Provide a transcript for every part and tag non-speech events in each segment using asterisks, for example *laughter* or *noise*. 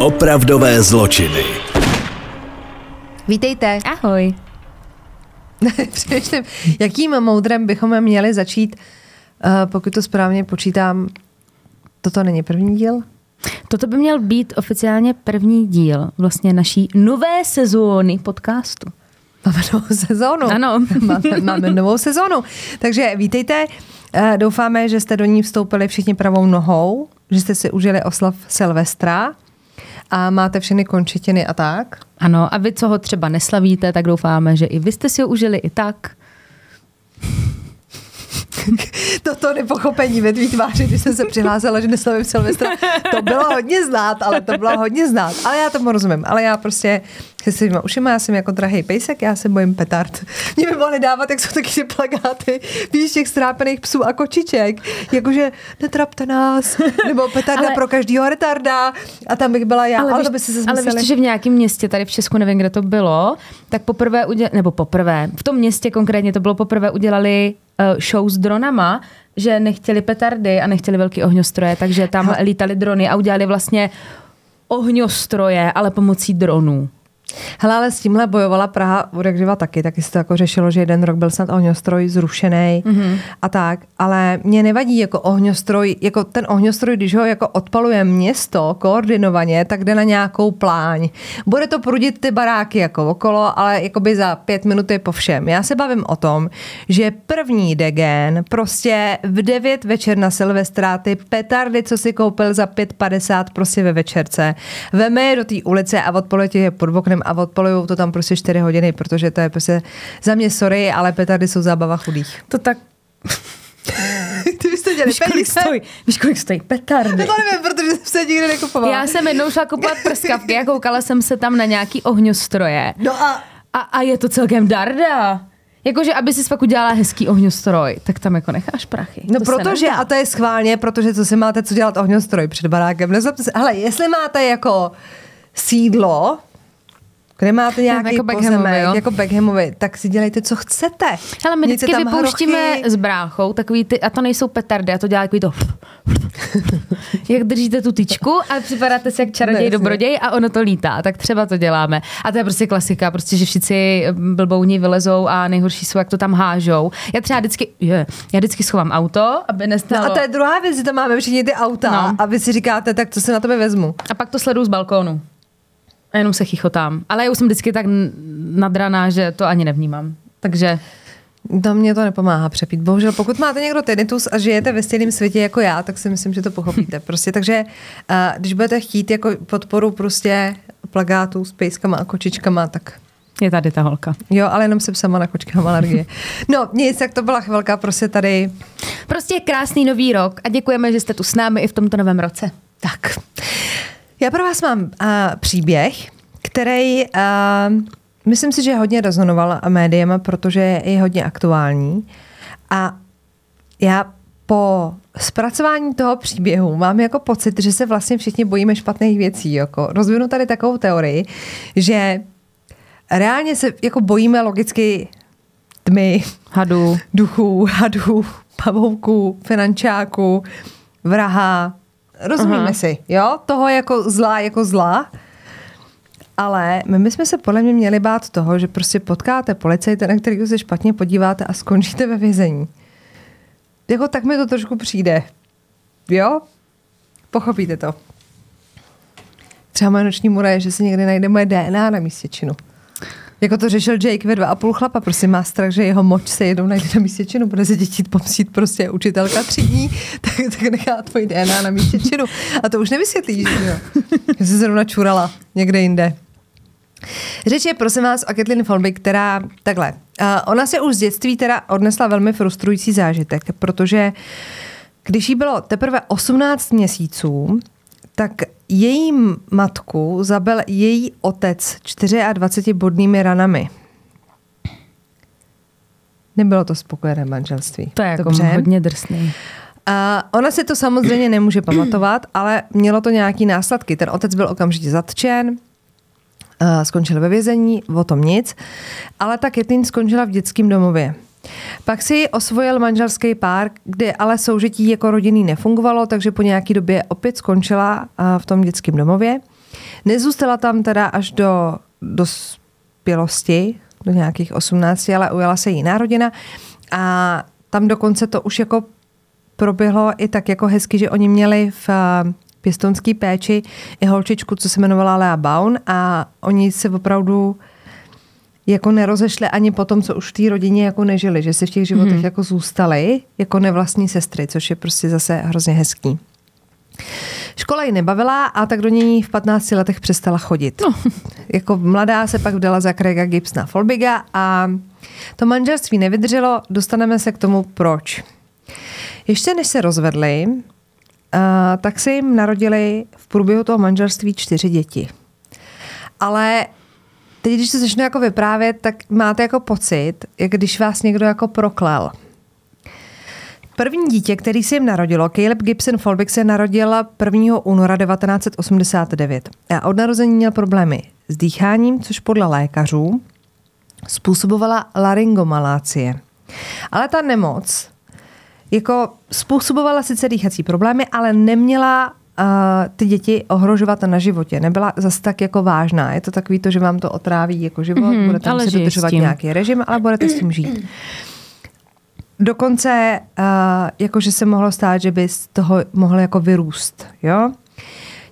Opravdové zločiny. Vítejte. Ahoj. *laughs* Přemýšlím, jakým moudrem bychom měli začít, uh, pokud to správně počítám. Toto není první díl? Toto by měl být oficiálně první díl vlastně naší nové sezóny podcastu. Máme novou sezónu. Ano. *laughs* máme, máme novou sezónu. Takže vítejte. Uh, doufáme, že jste do ní vstoupili všichni pravou nohou, že jste si užili oslav Silvestra a máte všechny končetiny a tak. Ano, a vy, co ho třeba neslavíte, tak doufáme, že i vy jste si ho užili i tak. *laughs* Toto nepochopení ve tvý tváři, když jsem se přihlásila, že neslavím Silvestra, to bylo hodně znát, ale to bylo hodně znát. Ale já tomu rozumím. Ale já prostě se svýma ušima, já jsem jako drahý pejsek, já se bojím petard. *laughs* Mě by mohli dávat, jak jsou taky ty plagáty, víš, těch strápených psů a kočiček. Jakože netrapte nás, *laughs* nebo petarda ale, pro každýho retarda. A tam bych byla já, ale, ale víš, to by si Ale víš, že v nějakém městě, tady v Česku, nevím, kde to bylo, tak poprvé udělali, nebo poprvé, v tom městě konkrétně to bylo poprvé udělali uh, show s dronama, že nechtěli petardy a nechtěli velký ohňostroje, takže tam lítali drony a udělali vlastně ohňostroje, ale pomocí dronů. Hele, ale s tímhle bojovala Praha od živa taky, taky se to jako řešilo, že jeden rok byl snad ohňostroj zrušený mm-hmm. a tak, ale mě nevadí jako ohňostroj, jako ten ohňostroj, když ho jako odpaluje město koordinovaně, tak jde na nějakou pláň. Bude to prudit ty baráky jako okolo, ale jakoby za pět minut je po všem. Já se bavím o tom, že první degen prostě v devět večer na Silvestra ty petardy, co si koupil za 5,50 prostě ve večerce, veme je do té ulice a odpoluje je pod oknem a odpolují to tam prostě 4 hodiny, protože to je prostě za mě sorry, ale petardy jsou zábava chudých. To tak... *laughs* Ty byste dělali Víš, kolik stojí, víš, kolik stojí petardy? To nevím, protože jsem se nikdy nekupovala. Já jsem jednou šla kupovat prskavky a koukala jsem se tam na nějaký ohňostroje. No a... A, a je to celkem darda. Jakože, aby si fakt udělala hezký ohňostroj, tak tam jako necháš prachy. No to protože, a to je schválně, protože co si máte co dělat ohňostroj před barákem. Nezlobte se, hele, jestli máte jako sídlo, kde máte nějaký jako pozemek, jo? jako Beckhamovi, tak si dělejte, co chcete. Ale my vždycky vypouštíme hrochy. s bráchou takový ty, a to nejsou petardy, a to dělá takový to *laughs* jak držíte tu tyčku a připadáte si jak čaroděj dobroděj a ono to lítá, tak třeba to děláme. A to je prostě klasika, prostě, že všichni blbouni vylezou a nejhorší jsou, jak to tam hážou. Já třeba vždycky, je, já vždycky schovám auto, aby nestalo. No a to je druhá věc, že tam máme všichni ty auta no. a vy si říkáte, tak co se na tebe vezmu. A pak to sleduju z balkónu. A jenom se chichotám. Ale já už jsem vždycky tak nadraná, že to ani nevnímám. Takže... To mě to nepomáhá přepít. Bohužel, pokud máte někdo tinnitus a žijete ve stejném světě jako já, tak si myslím, že to pochopíte. *laughs* Prostě, takže když budete chtít jako podporu prostě plagátů s pejskama a kočičkama, tak je tady ta holka. Jo, ale jenom jsem sama na kočkám alergie. No, nic, tak to byla chvilka prostě tady. Prostě krásný nový rok a děkujeme, že jste tu s námi i v tomto novém roce. Tak. Já pro vás mám uh, příběh, který uh, myslím si, že hodně rezonoval médiem, protože je hodně aktuální. A já po zpracování toho příběhu mám jako pocit, že se vlastně všichni bojíme špatných věcí. Jako. Rozvinu tady takovou teorii, že reálně se jako bojíme logicky tmy, hadů, duchů, hadů, pavouků, finančáků, vraha, Rozumíme Aha. si, jo? Toho jako zlá, jako zlá. Ale my bychom se podle mě měli bát toho, že prostě potkáte policajta, na kterého se špatně podíváte a skončíte ve vězení. Jako tak mi to trošku přijde. Jo? Pochopíte to. Třeba moje noční mura je, že se někdy najde moje DNA na místě činu. Jako to řešil Jake ve dva a půl chlapa, prostě má strach, že jeho moč se jednou najde na místě činu, bude se dětit pomstít prostě učitelka tři dní, *laughs* tak, tak nechá tvoji DNA na místě činu. A to už nevysvětlíš, že jo. Já se zrovna čurala někde jinde. Řeč je prosím vás o Kathleen Folby, která takhle. Uh, ona se už z dětství teda odnesla velmi frustrující zážitek, protože když jí bylo teprve 18 měsíců, tak její matku zabil její otec 24 bodnými ranami. Nebylo to spokojené manželství. To je jako Dobře. hodně drsný. A ona si to samozřejmě nemůže pamatovat, ale mělo to nějaký následky. Ten otec byl okamžitě zatčen, skončil ve vězení, o tom nic, ale ta Kathleen skončila v dětském domově. Pak si osvojil manželský pár, kde ale soužití jako rodinný nefungovalo, takže po nějaké době opět skončila v tom dětském domově. Nezůstala tam teda až do dospělosti, do nějakých 18, ale ujala se jiná rodina a tam dokonce to už jako proběhlo i tak jako hezky, že oni měli v pěstonský péči i holčičku, co se jmenovala Lea Baun a oni se opravdu jako nerozešli ani po tom, co už v té rodině jako nežili, že si v těch životech mm. jako zůstali jako nevlastní sestry, což je prostě zase hrozně hezký. Škola ji nebavila a tak do ní v 15 letech přestala chodit. No. Jako mladá se pak vdala za Craiga Gibsona Folbiga a to manželství nevydrželo, dostaneme se k tomu proč. Ještě než se rozvedli, uh, tak se jim narodili v průběhu toho manželství čtyři děti. Ale teď, když to začne jako vyprávět, tak máte jako pocit, jak když vás někdo jako proklel. První dítě, který se jim narodilo, Caleb Gibson Folbig se narodil 1. února 1989 a od narození měl problémy s dýcháním, což podle lékařů způsobovala laryngomalácie. Ale ta nemoc jako způsobovala sice dýchací problémy, ale neměla ty děti ohrožovat na životě. Nebyla zase tak jako vážná. Je to takový to, že vám to otráví jako život, mm-hmm, budete muset dodržovat nějaký režim, ale budete s tím žít. Dokonce, uh, jakože se mohlo stát, že by z toho mohl jako vyrůst. Jo?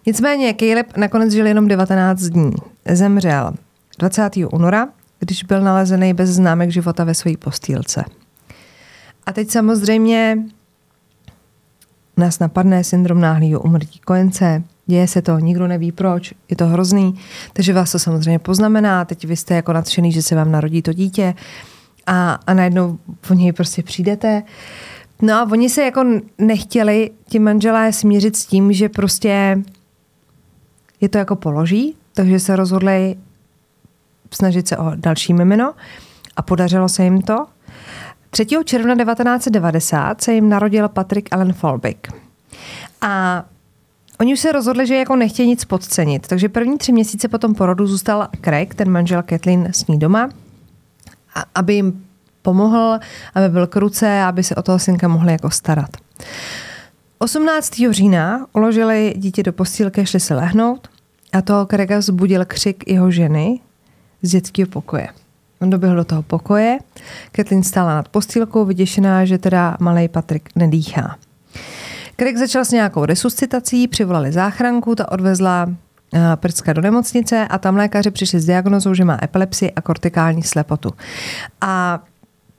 Nicméně Caleb nakonec žil jenom 19 dní. Zemřel 20. února, když byl nalezený bez známek života ve své postýlce. A teď samozřejmě nás napadne syndrom náhlého umrtí kojence. Děje se to, nikdo neví proč, je to hrozný, takže vás to samozřejmě poznamená. Teď vy jste jako nadšený, že se vám narodí to dítě a, a najednou o něj prostě přijdete. No a oni se jako nechtěli, ti manželé, smířit s tím, že prostě je to jako položí, takže se rozhodli snažit se o další mimino a podařilo se jim to. 3. června 1990 se jim narodil Patrick Allen Folbig. A Oni už se rozhodli, že jako nechtějí nic podcenit, takže první tři měsíce po tom porodu zůstal Craig, ten manžel Kathleen, s ní doma, a aby jim pomohl, aby byl k ruce, aby se o toho synka mohli jako starat. 18. října uložili dítě do postýlky, šli se lehnout a toho Craiga zbudil křik jeho ženy z dětského pokoje. On doběhl do toho pokoje, Kathleen stála nad postýlkou, vyděšená, že teda malý Patrik nedýchá. Craig začal s nějakou resuscitací, přivolali záchranku, ta odvezla eh, Prcka do nemocnice a tam lékaři přišli s diagnozou, že má epilepsii a kortikální slepotu. A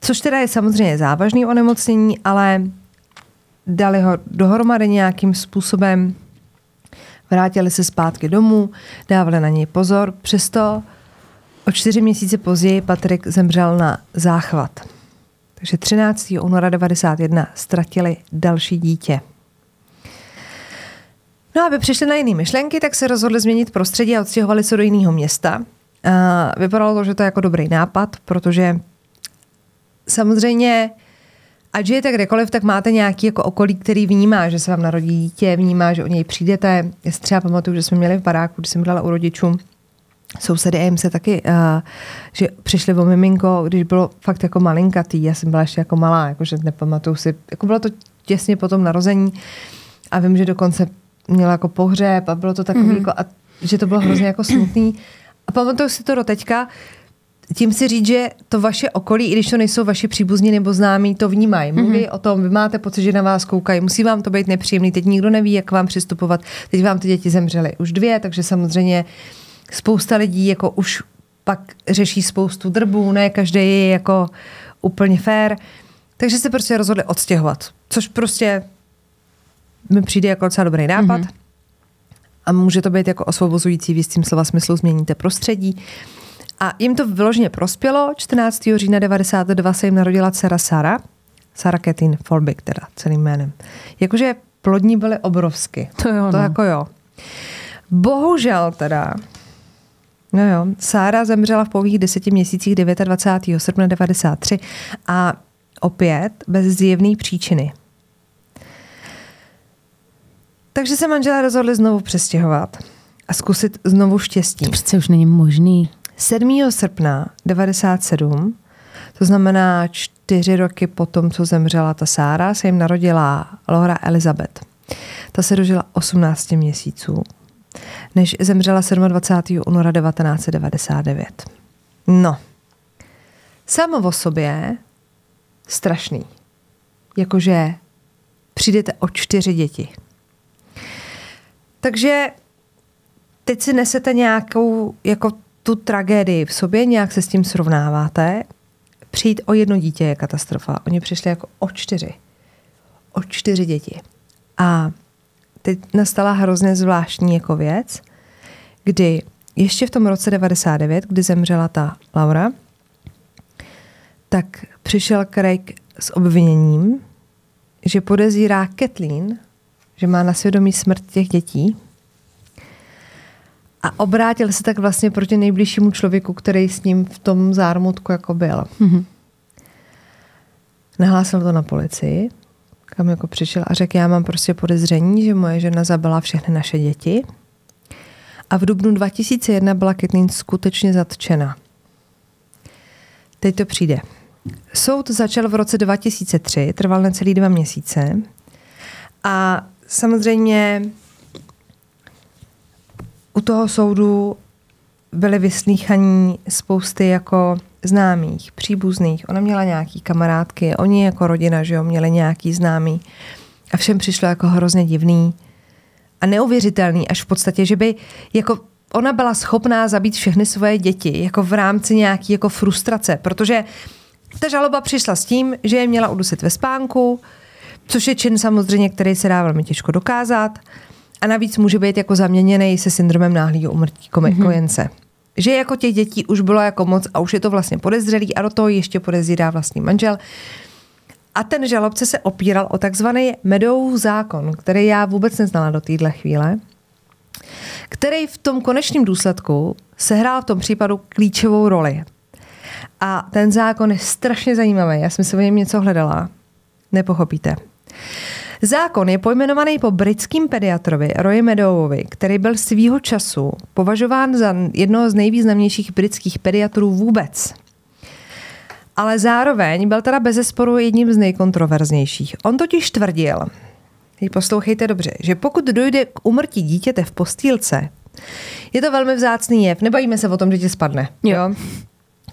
což teda je samozřejmě závažný onemocnění, ale dali ho dohromady nějakým způsobem, vrátili se zpátky domů, dávali na něj pozor, přesto O čtyři měsíce později Patrik zemřel na záchvat. Takže 13. února 1991 ztratili další dítě. No a aby přišli na jiné myšlenky, tak se rozhodli změnit prostředí a odstěhovali se do jiného města. A vypadalo to, že to je jako dobrý nápad, protože samozřejmě ať žijete kdekoliv, tak máte nějaký jako okolí, který vnímá, že se vám narodí dítě, vnímá, že o něj přijdete. Já si třeba pamatuju, že jsme měli v baráku, když jsem byla u rodičů, sousedy a jim se taky, uh, že přišli o miminko, když bylo fakt jako malinkatý, já jsem byla ještě jako malá, jakože nepamatuju si, jako bylo to těsně po tom narození a vím, že dokonce měla jako pohřeb a bylo to takový mm-hmm. jako, a že to bylo hrozně jako smutný. A pamatuju si to do teďka, tím si říct, že to vaše okolí, i když to nejsou vaši příbuzní nebo známí, to vnímají. Mluví mm-hmm. o tom, vy máte pocit, že na vás koukají, musí vám to být nepříjemný, teď nikdo neví, jak vám přistupovat, teď vám ty děti zemřely už dvě, takže samozřejmě uh, spousta lidí jako už pak řeší spoustu drbů, ne každý je jako úplně fair. Takže se prostě rozhodli odstěhovat, což prostě mi přijde jako docela dobrý nápad. Mm-hmm. A může to být jako osvobozující v jistým slova smyslu, změníte prostředí. A jim to vyloženě prospělo. 14. října 92 se jim narodila dcera Sara. Sara Ketin Folbig, teda celým jménem. Jakože plodní byly obrovsky. To jo, To no. jako jo. Bohužel teda No jo, Sára zemřela v pouhých deseti měsících 29. srpna 93 a opět bez zjevné příčiny. Takže se manželé rozhodli znovu přestěhovat a zkusit znovu štěstí. To přece už není možný. 7. srpna 97, to znamená čtyři roky po tom, co zemřela ta Sára, se jim narodila Laura Elizabeth. Ta se dožila 18 měsíců. Než zemřela 27. února 1999. No, samo o sobě strašný. Jakože přijdete o čtyři děti. Takže teď si nesete nějakou jako tu tragédii v sobě, nějak se s tím srovnáváte. Přijít o jedno dítě je katastrofa. Oni přišli jako o čtyři. O čtyři děti. A teď nastala hrozně zvláštní jako věc, kdy ještě v tom roce 99, kdy zemřela ta Laura, tak přišel Craig s obviněním, že podezírá Kathleen, že má na svědomí smrt těch dětí a obrátil se tak vlastně proti nejbližšímu člověku, který s ním v tom zármutku jako byl. Mm-hmm. Nahlásil to na policii, kam jako přišel a řekl, já mám prostě podezření, že moje žena zabila všechny naše děti. A v dubnu 2001 byla Kathleen skutečně zatčena. Teď to přijde. Soud začal v roce 2003, trval necelý dva měsíce. A samozřejmě u toho soudu byly vyslíchaní spousty jako známých, příbuzných. Ona měla nějaký kamarádky, oni jako rodina, že jo, měli nějaký známý. A všem přišlo jako hrozně divný a neuvěřitelný, až v podstatě, že by jako ona byla schopná zabít všechny svoje děti, jako v rámci nějaký jako frustrace, protože ta žaloba přišla s tím, že je měla udusit ve spánku, což je čin samozřejmě, který se dá velmi těžko dokázat a navíc může být jako zaměněný se syndromem náhlého umrtí mm-hmm. Že jako těch dětí už bylo jako moc a už je to vlastně podezřelý a do toho ještě podezírá vlastní manžel. A ten žalobce se opíral o takzvaný medový zákon, který já vůbec neznala do téhle chvíle, který v tom konečném důsledku sehrál v tom případu klíčovou roli. A ten zákon je strašně zajímavý. Já jsem si o něm něco hledala. Nepochopíte. Zákon je pojmenovaný po britským pediatrovi Roy Medowovi, který byl svýho času považován za jednoho z nejvýznamnějších britských pediatrů vůbec. Ale zároveň byl teda bezesporu jedním z nejkontroverznějších. On totiž tvrdil, teď poslouchejte dobře, že pokud dojde k umrtí dítěte v postýlce, je to velmi vzácný jev. Nebavíme se o tom, že ti spadne. Jo. jo?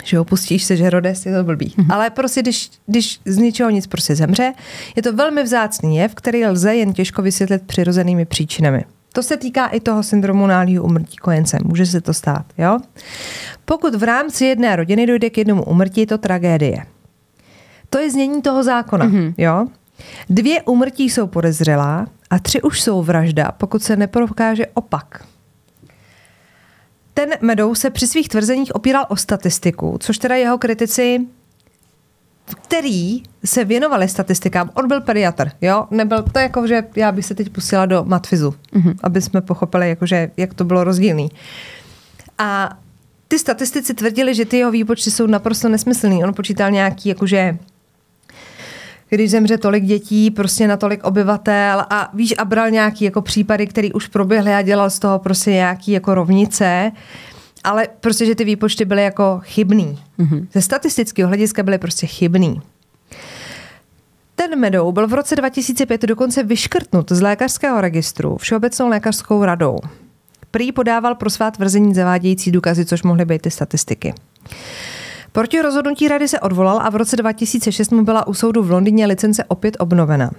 Že opustíš se, že rodes je to blbý. Mm-hmm. Ale prostě, když, když z ničeho nic prostě zemře, je to velmi vzácný jev, který lze jen těžko vysvětlit přirozenými příčinami. To se týká i toho syndromu náhlého umrtí kojence. Může se to stát, jo? Pokud v rámci jedné rodiny dojde k jednomu umrtí, je to tragédie. To je znění toho zákona, mm-hmm. jo? Dvě umrtí jsou podezřelá a tři už jsou vražda, pokud se neprokáže opak. Ten Medou se při svých tvrzeních opíral o statistiku, což teda jeho kritici který se věnovali statistikám. On byl pediatr, jo? Nebyl to jako, že já bych se teď pustila do matfizu, mm-hmm. aby jsme pochopili, jakože, jak to bylo rozdílný. A ty statistici tvrdili, že ty jeho výpočty jsou naprosto nesmyslný. On počítal nějaký, jakože když zemře tolik dětí, prostě na tolik obyvatel a víš, a bral nějaký jako případy, které už proběhly a dělal z toho prostě nějaký jako rovnice, ale prostě, že ty výpočty byly jako chybný. Mm-hmm. Ze statistického hlediska byly prostě chybný. Ten Medou byl v roce 2005 dokonce vyškrtnut z lékařského registru Všeobecnou lékařskou radou. Prý podával pro svá tvrzení zavádějící důkazy, což mohly být ty statistiky. Proti rozhodnutí rady se odvolal a v roce 2006 mu byla u soudu v Londýně licence opět obnovena.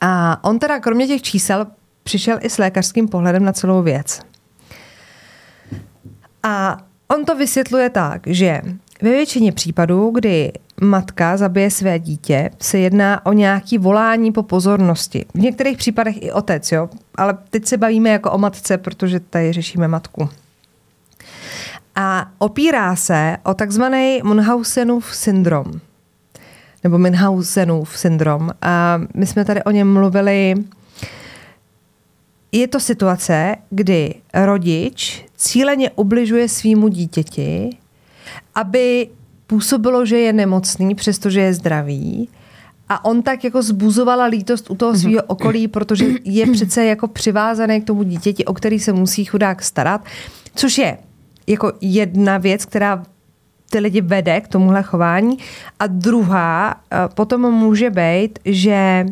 A on teda kromě těch čísel přišel i s lékařským pohledem na celou věc. A on to vysvětluje tak, že ve většině případů, kdy matka zabije své dítě, se jedná o nějaký volání po pozornosti. V některých případech i otec, jo? ale teď se bavíme jako o matce, protože tady řešíme matku a opírá se o takzvaný Munhausenův syndrom. Nebo Munhausenův syndrom. A my jsme tady o něm mluvili. Je to situace, kdy rodič cíleně ubližuje svýmu dítěti, aby působilo, že je nemocný, přestože je zdravý. A on tak jako zbuzovala lítost u toho svého okolí, protože je přece jako přivázaný k tomu dítěti, o který se musí chudák starat, což je jako jedna věc, která ty lidi vede k tomuhle chování. A druhá eh, potom může být, že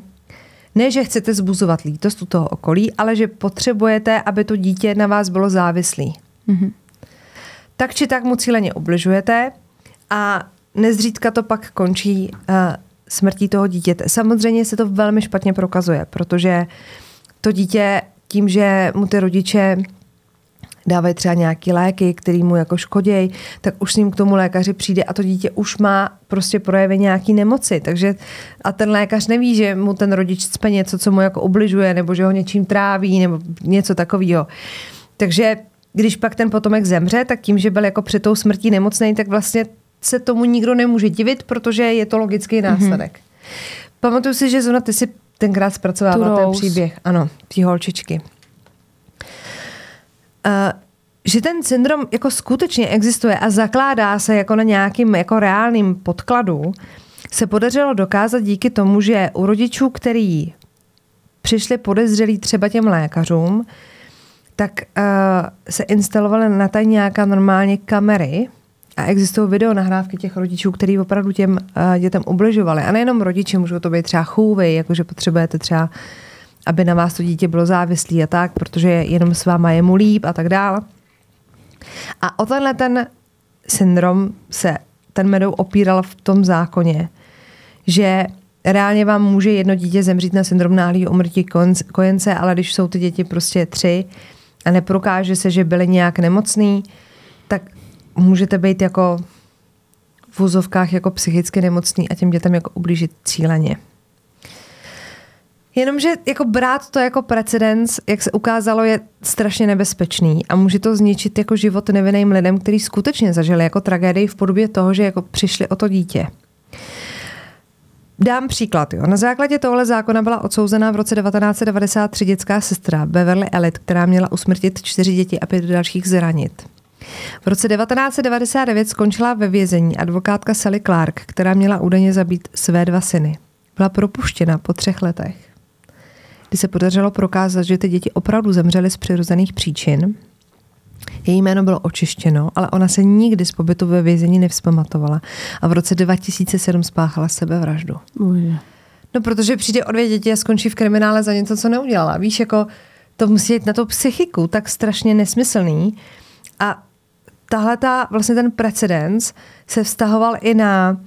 Ne, že chcete zbuzovat lítost u toho okolí, ale že potřebujete, aby to dítě na vás bylo závislý. Mm-hmm. Tak či tak mu cíleně obližujete a nezřídka to pak končí uh, smrtí toho dítěte. Samozřejmě se to velmi špatně prokazuje, protože to dítě tím, že mu ty rodiče dávají třeba nějaké léky, které mu jako škodějí, tak už s ním k tomu lékaři přijde a to dítě už má prostě projevy nějaký nemoci. Takže a ten lékař neví, že mu ten rodič cpe něco, co mu jako ubližuje, nebo že ho něčím tráví, nebo něco takového. Takže když pak ten potomek zemře, tak tím, že byl jako před tou smrtí nemocný, tak vlastně se tomu nikdo nemůže divit, protože je to logický mhm. následek. Mm-hmm. Pamatuju si, že Zuna, ty si tenkrát zpracovala ten příběh. Ano, ty holčičky. Uh, že ten syndrom jako skutečně existuje a zakládá se jako na nějakým jako reálným podkladu, se podařilo dokázat díky tomu, že u rodičů, který přišli podezřelí třeba těm lékařům, tak uh, se instalovaly na tady nějaká normálně kamery a existují video nahrávky těch rodičů, který opravdu těm uh, dětem ubližovali. A nejenom rodiči, můžou to být třeba chůvy, jakože potřebujete třeba, aby na vás to dítě bylo závislé a tak, protože jenom s váma je mu líp a tak dále. A o tenhle ten syndrom se ten medou opíral v tom zákoně, že reálně vám může jedno dítě zemřít na syndrom náhlého umrtí kojence, ale když jsou ty děti prostě tři a neprokáže se, že byly nějak nemocný, tak můžete být jako v úzovkách jako psychicky nemocný a těm dětem jako ublížit cíleně. Jenomže jako brát to jako precedens, jak se ukázalo, je strašně nebezpečný a může to zničit jako život nevinným lidem, kteří skutečně zažili jako tragédii v podobě toho, že jako přišli o to dítě. Dám příklad. Jo. Na základě tohle zákona byla odsouzená v roce 1993 dětská sestra Beverly Elliot, která měla usmrtit čtyři děti a pět dalších zranit. V roce 1999 skončila ve vězení advokátka Sally Clark, která měla údajně zabít své dva syny. Byla propuštěna po třech letech, kdy se podařilo prokázat, že ty děti opravdu zemřely z přirozených příčin. Její jméno bylo očištěno, ale ona se nikdy z pobytu ve vězení nevzpamatovala a v roce 2007 spáchala sebevraždu. Bože. No, protože přijde o dvě děti a skončí v kriminále za něco, co neudělala. Víš, jako to musí jít na tu psychiku, tak strašně nesmyslný. A tahle ta, vlastně ten precedens se vztahoval i na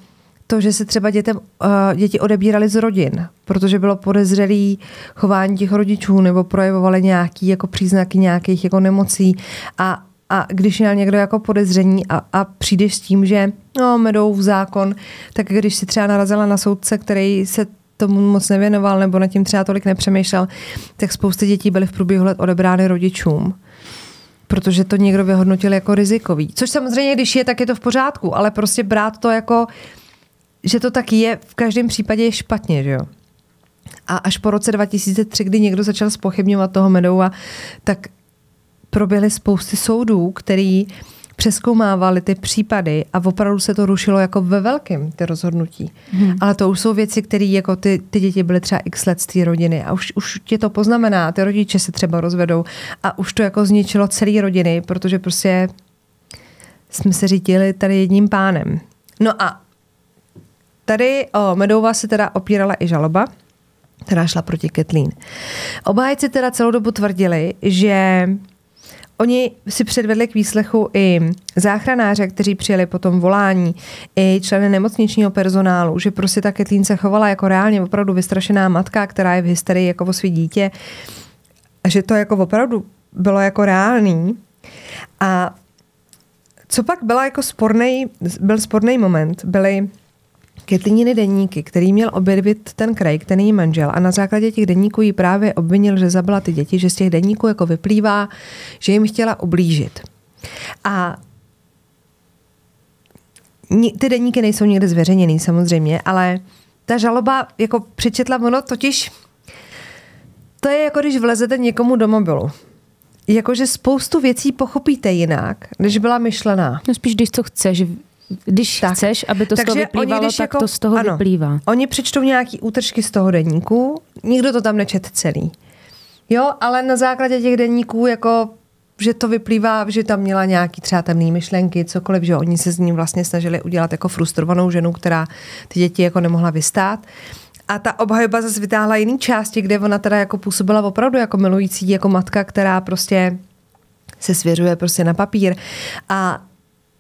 to, že se třeba dětem, uh, děti odebírali z rodin, protože bylo podezřelý chování těch rodičů nebo projevovali nějaký jako příznaky nějakých jako nemocí a a když měl někdo jako podezření a, a přijdeš s tím, že no, medou v zákon, tak když si třeba narazila na soudce, který se tomu moc nevěnoval nebo nad tím třeba tolik nepřemýšlel, tak spousty dětí byly v průběhu let odebrány rodičům protože to někdo vyhodnotil jako rizikový. Což samozřejmě, když je, tak je to v pořádku, ale prostě brát to jako, že to tak je, v každém případě je špatně, že jo. A až po roce 2003, kdy někdo začal spochybňovat toho Medoua, tak proběhly spousty soudů, který přeskoumávali ty případy a opravdu se to rušilo jako ve velkém, ty rozhodnutí. Hmm. Ale to už jsou věci, které jako ty, ty děti byly třeba x let z té rodiny a už, už tě to poznamená, ty rodiče se třeba rozvedou a už to jako zničilo celé rodiny, protože prostě jsme se řídili tady jedním pánem. No a tady o Medouva se teda opírala i žaloba, která šla proti Kathleen. Obhájci teda celou dobu tvrdili, že Oni si předvedli k výslechu i záchranáře, kteří přijeli po tom volání, i členy nemocničního personálu, že prostě ta Kathleen se chovala jako reálně opravdu vystrašená matka, která je v hysterii jako o svý dítě. Že to jako opravdu bylo jako reálný. A co pak byla jako sporný, byl sporný moment, byly Ketlíniny deníky, který měl objevit ten Craig, ten její manžel, a na základě těch deníků ji právě obvinil, že zabila ty děti, že z těch deníků jako vyplývá, že jim chtěla ublížit. A ty deníky nejsou nikde zveřejněný samozřejmě, ale ta žaloba jako přečetla ono totiž to je jako když vlezete někomu do mobilu. Jakože spoustu věcí pochopíte jinak, než byla myšlená. No spíš, když to chceš když tak. chceš, aby to z toho vyplývalo, oni, tak jako, to z toho ano, vyplývá. Oni přečtou nějaký útržky z toho deníku, nikdo to tam nečet celý. Jo, ale na základě těch deníků jako že to vyplývá, že tam měla nějaký třeba temné myšlenky, cokoliv, že oni se z ní vlastně snažili udělat jako frustrovanou ženu, která ty děti jako nemohla vystát. A ta obhajoba zase vytáhla jiný části, kde ona teda jako působila opravdu jako milující, jako matka, která prostě se svěřuje prostě na papír. A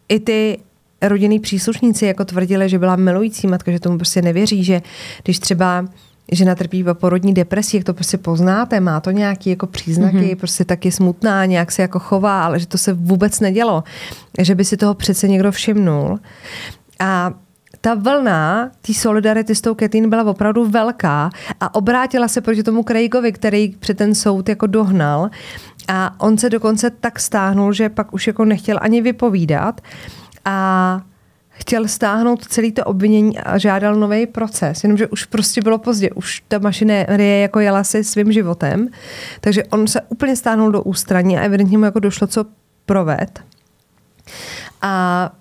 i ty rodinný příslušníci jako tvrdili, že byla milující matka, že tomu prostě nevěří, že když třeba žena trpí porodní depresí, jak to prostě poznáte, má to nějaké jako příznaky, mm-hmm. prostě taky smutná, nějak se jako chová, ale že to se vůbec nedělo, že by si toho přece někdo všimnul. A ta vlna té solidarity s tou Kathleen byla opravdu velká a obrátila se proti tomu Craigovi, který před ten soud jako dohnal a on se dokonce tak stáhnul, že pak už jako nechtěl ani vypovídat a chtěl stáhnout celý to obvinění a žádal nový proces, jenomže už prostě bylo pozdě, už ta mašinérie jako jela si svým životem, takže on se úplně stáhnul do ústraní a evidentně mu jako došlo, co proved. A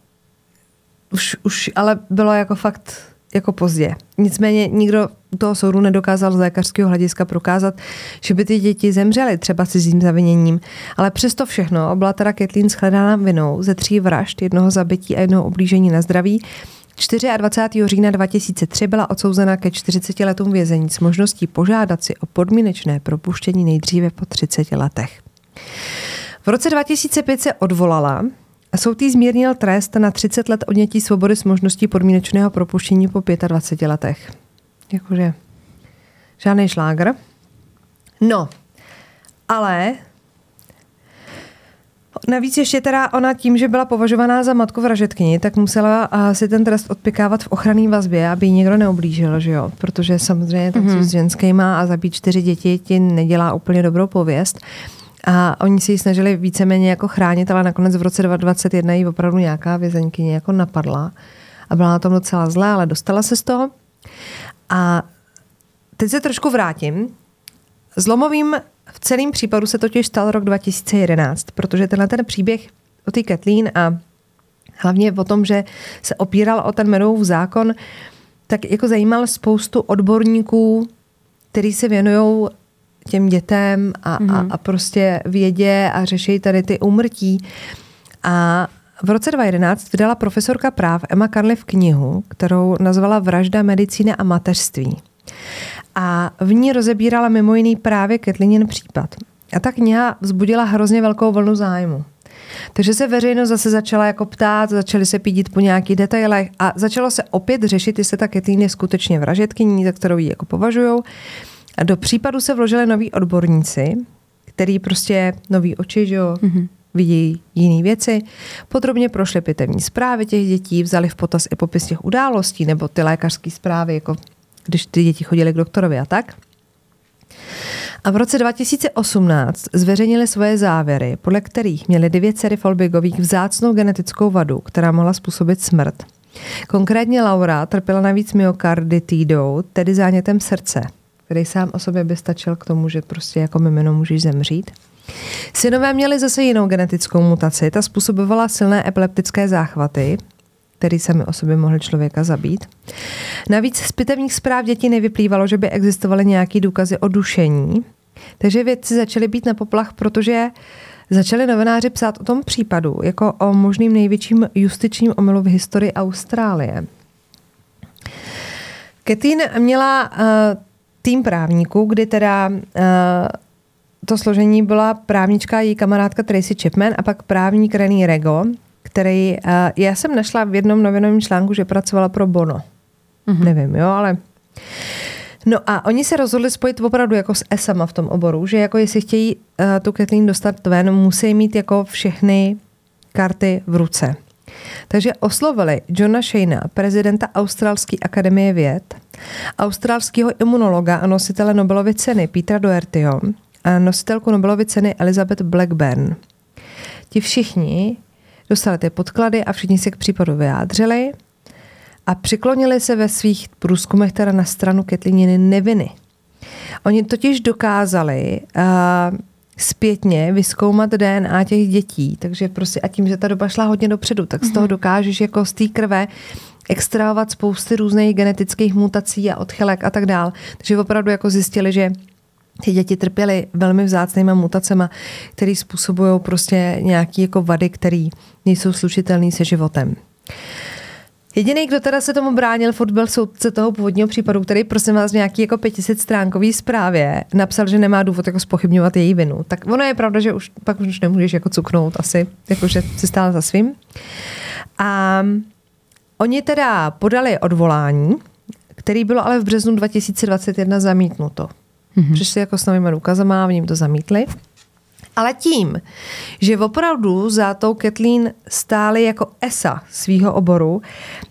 už, už ale bylo jako fakt jako pozdě. Nicméně nikdo toho soudu nedokázal z lékařského hlediska prokázat, že by ty děti zemřely třeba cizím zaviněním. Ale přesto všechno byla teda Kathleen shledána vinou ze tří vražd, jednoho zabití a jednoho oblížení na zdraví. 24. října 2003 byla odsouzena ke 40 letům vězení s možností požádat si o podmínečné propuštění nejdříve po 30 letech. V roce 2005 se odvolala Soud jí zmírnil trest na 30 let odnětí svobody s možností podmínečného propuštění po 25 letech. Jakože žádný šlágr. No, ale Navíc ještě teda ona tím, že byla považovaná za matku vražetkyni, tak musela si ten trest odpikávat v ochranné vazbě, aby jí někdo neublížil, že jo? Protože samozřejmě tak mm-hmm. s ženskýma a zabít čtyři děti ti nedělá úplně dobrou pověst. A oni si ji snažili víceméně jako chránit, ale nakonec v roce 2021 ji opravdu nějaká vězeňkyně jako napadla a byla na tom docela zlé, ale dostala se z toho. A teď se trošku vrátím. Zlomovým v celém případu se totiž stal rok 2011, protože tenhle ten příběh o té Kathleen a hlavně o tom, že se opíral o ten Meadowův zákon, tak jako zajímal spoustu odborníků, kteří se věnují těm dětem a, mm-hmm. a, mhm. a prostě vědě a řeší tady ty umrtí. A v roce 2011 vydala profesorka práv Emma Carliff knihu, kterou nazvala Vražda, medicína a mateřství. A v ní rozebírala mimo jiný právě Ketlinin případ. A ta kniha vzbudila hrozně velkou vlnu zájmu. Takže se veřejnost zase začala jako ptát, začaly se pídit po nějakých detailech a začalo se opět řešit, jestli ta Kathleen je skutečně vražetkyní, za kterou ji jako považujou. A do případu se vložili noví odborníci, který prostě nový oči, že jo, mm-hmm. vidí jiné věci. Podrobně prošli pitevní zprávy těch dětí, vzali v potaz i popis těch událostí nebo ty lékařské zprávy, jako když ty děti chodily k doktorovi a tak. A v roce 2018 zveřejnili svoje závěry, podle kterých měly dvě dcery Folbigových vzácnou genetickou vadu, která mohla způsobit smrt. Konkrétně Laura trpěla navíc myokarditidou, tedy zánětem srdce který sám o sobě by stačil k tomu, že prostě jako mimino můžeš zemřít. Synové měli zase jinou genetickou mutaci, ta způsobovala silné epileptické záchvaty, který sami o sobě mohli člověka zabít. Navíc z pitevních zpráv dětí nevyplývalo, že by existovaly nějaké důkazy o dušení, takže vědci začali být na poplach, protože začali novináři psát o tom případu jako o možným největším justičním omylu v historii Austrálie. Ketin měla uh, tým právníků, kdy teda uh, to složení byla právnička její kamarádka Tracy Chipman a pak právník René Rego, který, uh, já jsem našla v jednom novinovém článku, že pracovala pro Bono. Mm-hmm. Nevím, jo, ale... No a oni se rozhodli spojit opravdu jako s ESAMA v tom oboru, že jako jestli chtějí uh, tu Kathleen dostat ven, musí mít jako všechny karty v ruce. Takže oslovili Johna Shayna, prezidenta Australské akademie věd, australského imunologa a nositele Nobelovy ceny Petra Dohertyho a nositelku Nobelovy ceny Elizabeth Blackburn. Ti všichni dostali ty podklady a všichni se k případu vyjádřili a přiklonili se ve svých průzkumech teda na stranu Ketlininy neviny. Oni totiž dokázali uh, zpětně vyskoumat DNA těch dětí, takže prostě a tím, že ta doba šla hodně dopředu, tak z toho mhm. dokážeš jako z té krve extrahovat spousty různých genetických mutací a odchylek a tak dál. Takže opravdu jako zjistili, že ty děti trpěly velmi vzácnýma mutacemi, které způsobují prostě nějaké jako vady, které nejsou slučitelné se životem. Jediný, kdo teda se tomu bránil, furt byl soudce toho původního případu, který prosím vás v nějaký jako 500 stránkový zprávě napsal, že nemá důvod jako spochybňovat její vinu. Tak ono je pravda, že už pak už nemůžeš jako cuknout asi, jako že si stále za svým. A oni teda podali odvolání, který bylo ale v březnu 2021 zamítnuto. Mm-hmm. Přišli jako s novými důkazama a v ním to zamítli. Ale tím, že opravdu za tou Kathleen stály jako ESA svýho oboru,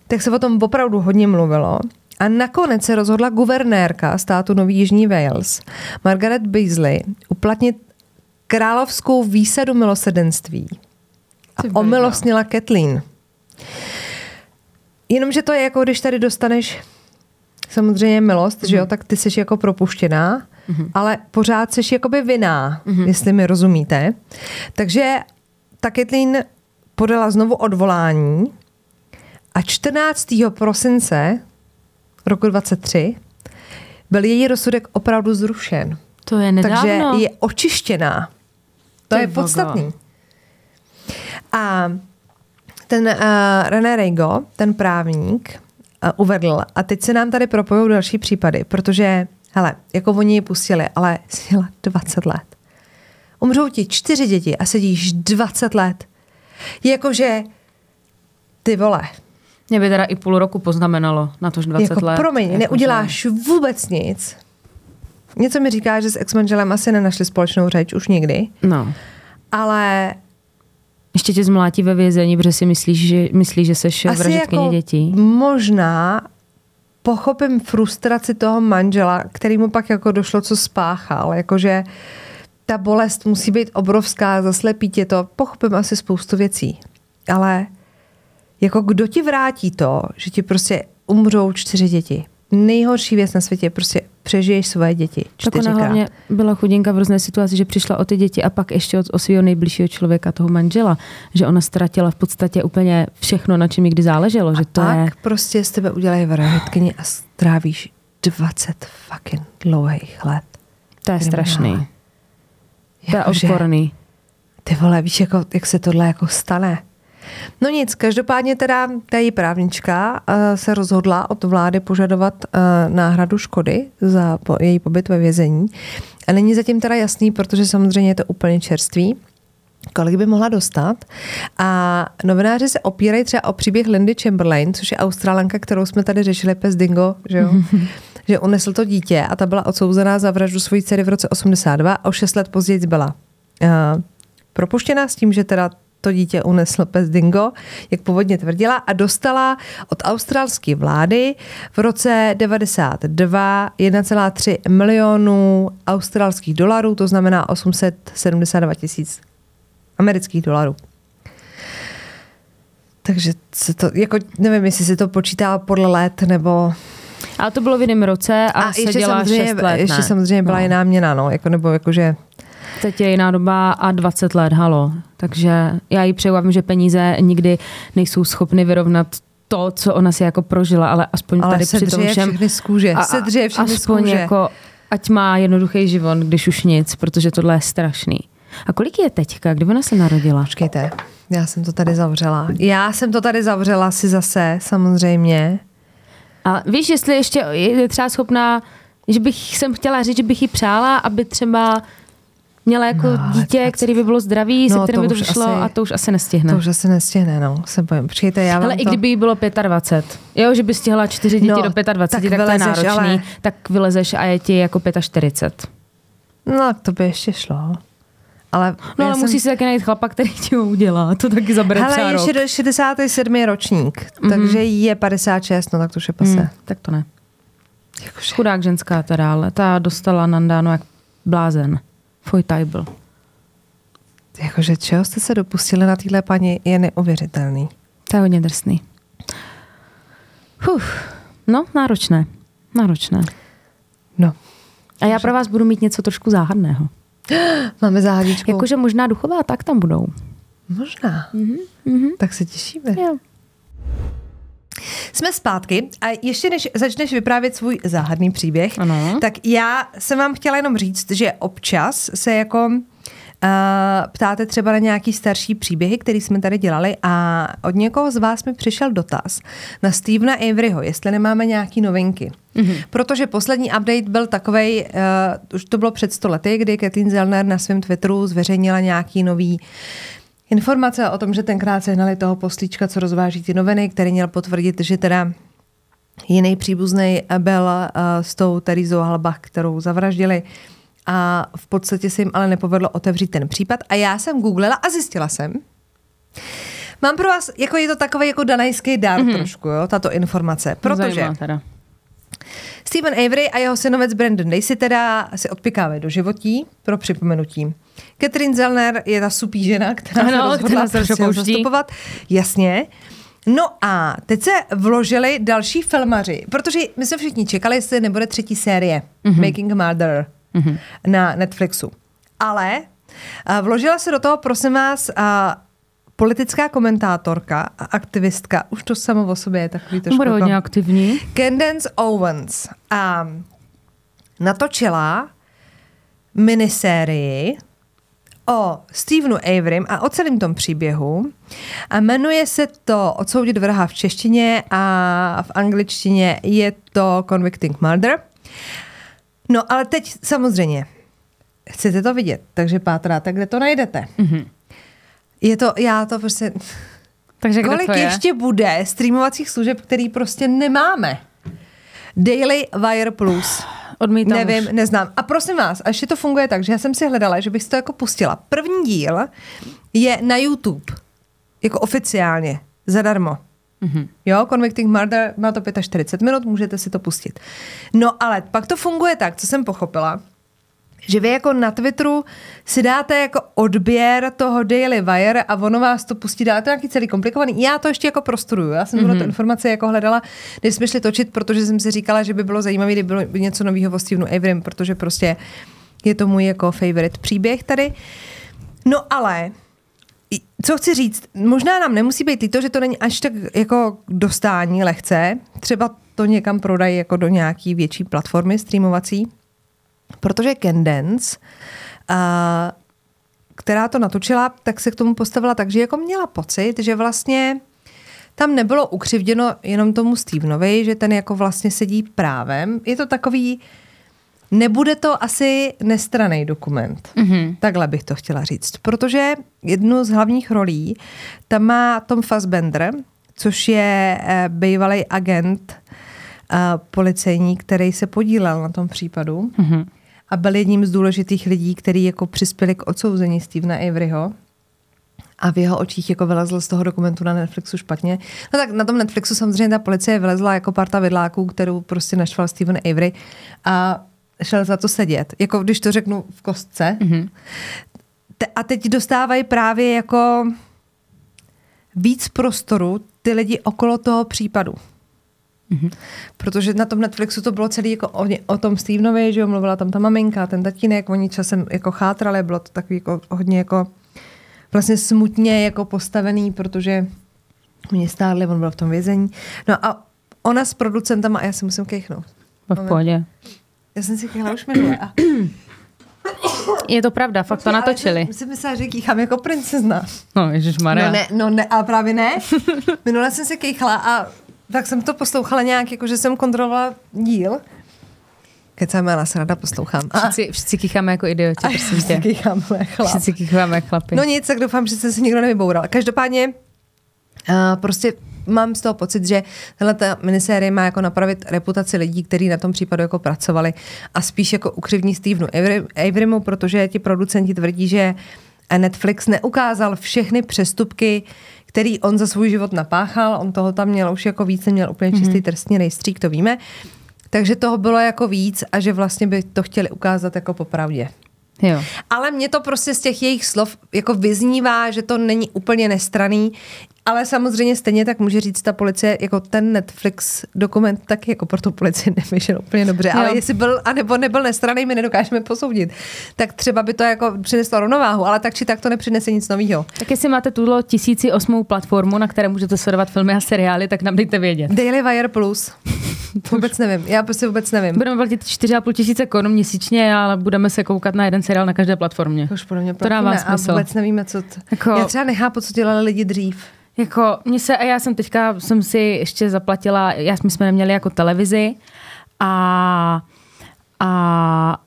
tak se o tom opravdu hodně mluvilo. A nakonec se rozhodla guvernérka státu Nový Jižní Wales, Margaret Beasley, uplatnit královskou výsadu milosrdenství a omilostnila Kathleen. Jenomže to je jako, když tady dostaneš samozřejmě milost, mm-hmm. že jo, mhm. tak ty jsi jako propuštěná, mm-hmm. ale pořád jsi jakoby vinná, mm-hmm. jestli mi rozumíte. Takže ta Kathleen podala znovu odvolání a 14. prosince roku 23 byl její rozsudek opravdu zrušen. To je nedávno. Takže je očištěná. To Ty je podstatný. A ten uh, René Reigo, ten právník, uh, uvedl, a teď se nám tady propojují další případy, protože, hele, jako oni ji pustili, ale jsi 20 let. Umřou ti čtyři děti a sedíš 20 let. Jakože, ty vole. Mě by teda i půl roku poznamenalo na to 20 jako, let. Promiň, jako neuděláš že... vůbec nic. Něco mi říká, že s ex-manželem asi nenašli společnou řeč už nikdy. No. Ale ještě tě zmlátí ve vězení, protože si myslíš, že, myslí, že seš Asi vražetkyně jako dětí. možná pochopím frustraci toho manžela, který mu pak jako došlo, co spáchal. Jakože ta bolest musí být obrovská, zaslepí tě to. Pochopím asi spoustu věcí. Ale jako kdo ti vrátí to, že ti prostě umřou čtyři děti? Nejhorší věc na světě, prostě přežiješ svoje děti. Tak ona hlavně byla chudinka v různé situaci, že přišla o ty děti a pak ještě od, o svého nejbližšího člověka, toho manžela, že ona ztratila v podstatě úplně všechno, na čem kdy záleželo. A že to pak je... prostě z tebe udělají vražetkyni a strávíš 20 fucking dlouhých let. To je strašný. To je odporný. Ty vole, víš, jako, jak se tohle jako stane? No nic, každopádně teda ta její právnička uh, se rozhodla od vlády požadovat uh, náhradu škody za po, její pobyt ve vězení. A není zatím teda jasný, protože samozřejmě je to úplně čerstvý kolik by mohla dostat. A novináři se opírají třeba o příběh Lindy Chamberlain, což je australanka, kterou jsme tady řešili, pes Dingo, že jo? *laughs* že unesl to dítě a ta byla odsouzená za vraždu svojí dcery v roce 82 a o 6 let později byla uh, propuštěna s tím, že teda to dítě unesl pes Dingo, jak původně tvrdila, a dostala od australské vlády v roce 92 1,3 milionů australských dolarů, to znamená 872 tisíc amerických dolarů. Takže se to, jako, nevím, jestli se to počítá podle let, nebo... Ale to bylo v jiném roce a, a ještě dělá samozřejmě, 6 let, Ještě samozřejmě byla no. jiná měna, no, jako, nebo jakože Teď je jiná doba a 20 let, halo. Takže já jí přeju, že peníze nikdy nejsou schopny vyrovnat to, co ona si jako prožila, ale aspoň ale tady při tom všem... všechny z kůže. A, všechny aspoň z kůže. jako, ať má jednoduchý život, když už nic, protože tohle je strašný. A kolik je teďka? Kdy ona se narodila? Počkejte, já jsem to tady zavřela. Já jsem to tady zavřela si zase, samozřejmě. A víš, jestli ještě je třeba schopná, že bych jsem chtěla říct, že bych jí přála, aby třeba měla jako no, dítě, tak... který by bylo zdravý, no, se kterým by to vyšlo asi, a to už asi nestihne. To už asi nestihne, no. Se bojím. Počkejte, já Ale to... i kdyby jí bylo 25, jo, že by stihla čtyři děti no, do 25, tak, tak vylezeš, to je náročný, ale... tak vylezeš a je ti jako 45. No, to by ještě šlo. Ale no ale jsem... musí si taky najít chlapa, který ti ho udělá. To taky zabere Hele, třeba je rok. 67 ročník, mm-hmm. takže je 56, no tak to už je pase. Mm, tak to ne. Jakože... Chudák ženská teda, ale ta dostala nandáno jak blázen. Tvůj byl. Jakože čeho jste se dopustili na téhle paní je neuvěřitelný. To je hodně drsný. Uf, no, náročné. Náročné. No. A já pro vás budu mít něco trošku záhadného. *gasps* Máme záhadičku. Jakože možná duchová, tak tam budou. Možná. Mm-hmm. Tak se těšíme. Jo. Jsme zpátky a ještě než začneš vyprávět svůj záhadný příběh, ano. tak já jsem vám chtěla jenom říct, že občas se jako ptáte třeba na nějaký starší příběhy, které jsme tady dělali a od někoho z vás mi přišel dotaz na Stevena Averyho, jestli nemáme nějaký novinky. Mm-hmm. Protože poslední update byl takový, uh, už to bylo před 100 lety, kdy Kathleen Zellner na svém Twitteru zveřejnila nějaký nový informace o tom, že tenkrát sehnali toho poslíčka, co rozváží ty noviny, který měl potvrdit, že teda jiný příbuzný byl uh, s tou Terizou Halbach, kterou zavraždili. A v podstatě se jim ale nepovedlo otevřít ten případ. A já jsem googlila a zjistila jsem, Mám pro vás, jako je to takový jako danajský dár mm-hmm. trošku, jo, tato informace, protože Stephen Avery a jeho synovec Brandon Daisy teda si odpikávají do životí pro připomenutí. Catherine Zellner je ta supí žena, která ano, se rozhodla která se zastupovat. Jasně. No a teď se vložili další filmaři, protože my jsme všichni čekali, jestli nebude třetí série mm-hmm. Making a Murder mm-hmm. na Netflixu. Ale vložila se do toho, prosím vás, politická komentátorka a aktivistka, už to samo o sobě je takový trošku... Bude hodně aktivní. Candence Owens a natočila minisérii o Stevenu Averym a o celém tom příběhu. A jmenuje se to Odsoudit vraha v češtině a v angličtině je to Convicting Murder. No ale teď samozřejmě, chcete to vidět, takže pátráte, kde to najdete. Mm-hmm. Je to, já to prostě... Takže Kolik to je? ještě bude streamovacích služeb, který prostě nemáme? Daily Wire Plus. Odmítám Nevím, už. neznám. A prosím vás, a ještě to funguje tak, že já jsem si hledala, že bych to jako pustila. První díl je na YouTube. Jako oficiálně. Zadarmo. Mm-hmm. Jo, Convicting Murder má to 45 minut, můžete si to pustit. No ale pak to funguje tak, co jsem pochopila, že vy jako na Twitteru si dáte jako odběr toho Daily Wire a ono vás to pustí, dáte nějaký celý komplikovaný. Já to ještě jako prosturuju. Já jsem mm-hmm. tu informaci jako hledala, když jsme šli točit, protože jsem si říkala, že by bylo zajímavé, kdyby bylo něco nového o Stevenu Averym, protože prostě je to můj jako favorite příběh tady. No ale co chci říct, možná nám nemusí být to, že to není až tak jako dostání lehce. Třeba to někam prodají jako do nějaký větší platformy streamovací, protože Candence, a, která to natočila, tak se k tomu postavila tak, že jako měla pocit, že vlastně tam nebylo ukřivděno jenom tomu Stevenovi, že ten jako vlastně sedí právem. Je to takový, nebude to asi nestraný dokument. Mm-hmm. Takhle bych to chtěla říct. Protože jednu z hlavních rolí tam má Tom Fassbender, což je eh, bývalý agent eh, policejní, který se podílel na tom případu. Mm-hmm a byl jedním z důležitých lidí, který jako přispěli k odsouzení Stevena Averyho a v jeho očích jako vylezl z toho dokumentu na Netflixu špatně. No tak na tom Netflixu samozřejmě ta policie vylezla jako parta vidláků, kterou prostě naštval Steven Avery a šel za to sedět. Jako když to řeknu v kostce. Mm-hmm. A teď dostávají právě jako víc prostoru ty lidi okolo toho případu. Mm-hmm. Protože na tom Netflixu to bylo celý jako o, o tom Stevenovi, že jo, mluvila tam ta maminka, ten tatínek, oni časem jako chátrali, bylo to takový jako hodně jako vlastně smutně jako postavený, protože mě stárli, on byl v tom vězení. No a ona s producentama, a já si musím kejchnout. V pohodě. Já jsem si kejchla už minule. A... Je to pravda, fakt to natočili. Já jsem myslela, že kýchám jako princezna. No, Maria. No ne, no ne, a právě ne. *laughs* Minule jsem se kejchla a tak jsem to poslouchala nějak, jako že jsem kontrolovala díl. Kecáme, ale se rada poslouchám. Všichni, všichni kýcháme jako idioti, prosím všichni tě. Kýcháme chlap. Všichni kýcháme jak chlapi. No nic, tak doufám, že se si nikdo nevyboural. Každopádně uh, prostě mám z toho pocit, že tahle ta minisérie má jako napravit reputaci lidí, kteří na tom případu jako pracovali a spíš jako ukřivní Stevenu Averymu, protože ti producenti tvrdí, že Netflix neukázal všechny přestupky, který on za svůj život napáchal. On toho tam měl už jako víc, měl úplně čistý mm-hmm. trestní rejstřík, to víme. Takže toho bylo jako víc a že vlastně by to chtěli ukázat jako popravdě. Jo. Ale mě to prostě z těch jejich slov jako vyznívá, že to není úplně nestraný Ale samozřejmě stejně tak může říct ta policie, jako ten Netflix dokument taky jako pro tu policii *laughs* nevyšel úplně dobře, jo. ale jestli byl, anebo nebyl nestraný, my nedokážeme posoudit. Tak třeba by to jako přineslo rovnováhu, ale tak či tak to nepřinese nic nového. Tak jestli máte tuto tisíci osmou platformu, na které můžete sledovat filmy a seriály, tak nám dejte vědět. Daily Wire Plus. *laughs* vůbec nevím, já prostě vůbec nevím. Budeme platit 4,5 tisíce korun měsíčně, ale budeme se koukat na jeden seriál na každé platformě. To už podle mě to dává smysl. A vůbec nevíme, co to... Jako... Já třeba nechápu, co dělali lidi dřív. Jako, mě se, a já jsem teďka, jsem si ještě zaplatila, já, my jsme neměli jako televizi a, a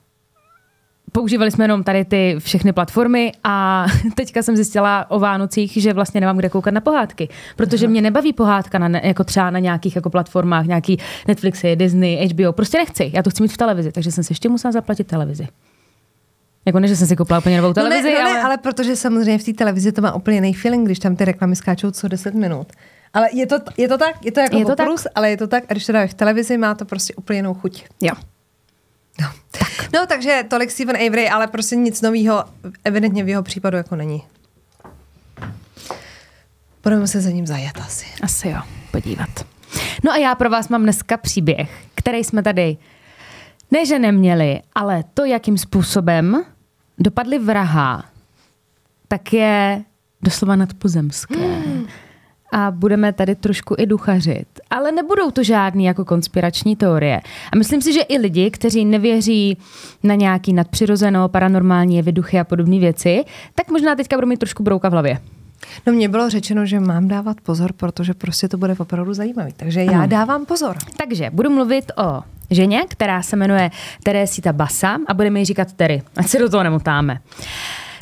používali jsme jenom tady ty všechny platformy a *laughs* teďka jsem zjistila o Vánocích, že vlastně nemám kde koukat na pohádky, protože mě nebaví pohádka na, jako třeba na nějakých jako platformách, nějaký Netflixy, Disney, HBO, prostě nechci, já to chci mít v televizi, takže jsem si ještě musela zaplatit televizi. Jako ne, že jsem si koupila úplně novou televizi, no ne, no ne, ale... ale protože samozřejmě v té televizi to má úplně jiný feeling, když tam ty reklamy skáčou co 10 minut. Ale je to, je to tak, je to jako je to plus, tak? ale je to tak, a když to dáš v televizi, má to prostě úplně jinou chuť. Jo. No. Tak. no, takže tolik Steven Avery, ale prostě nic nového evidentně v jeho případu jako není. Budeme se za ním zajet asi. Asi jo, podívat. No a já pro vás mám dneska příběh, který jsme tady ne, že neměli, ale to, jakým způsobem dopadly vraha, tak je doslova nadpozemské. Hmm. A budeme tady trošku i duchařit. Ale nebudou to žádný jako konspirační teorie. A myslím si, že i lidi, kteří nevěří na nějaký nadpřirozeno, paranormální jevy, duchy a podobné věci, tak možná teďka budou mít trošku brouka v hlavě. No mně bylo řečeno, že mám dávat pozor, protože prostě to bude opravdu zajímavý. Takže já ano. dávám pozor. Takže budu mluvit o ženě, která se jmenuje Teresita Basa a budeme jí říkat Terry, ať se do toho nemotáme.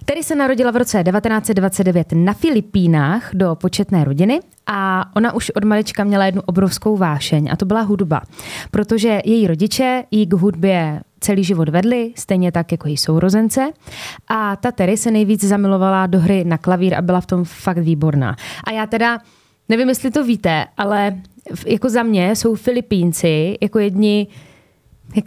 Terry se narodila v roce 1929 na Filipínách do početné rodiny a ona už od malička měla jednu obrovskou vášeň a to byla hudba, protože její rodiče jí k hudbě celý život vedli, stejně tak jako její sourozence. A ta Terry se nejvíc zamilovala do hry na klavír a byla v tom fakt výborná. A já teda nevím, jestli to víte, ale jako za mě jsou Filipínci jako jedni, jak,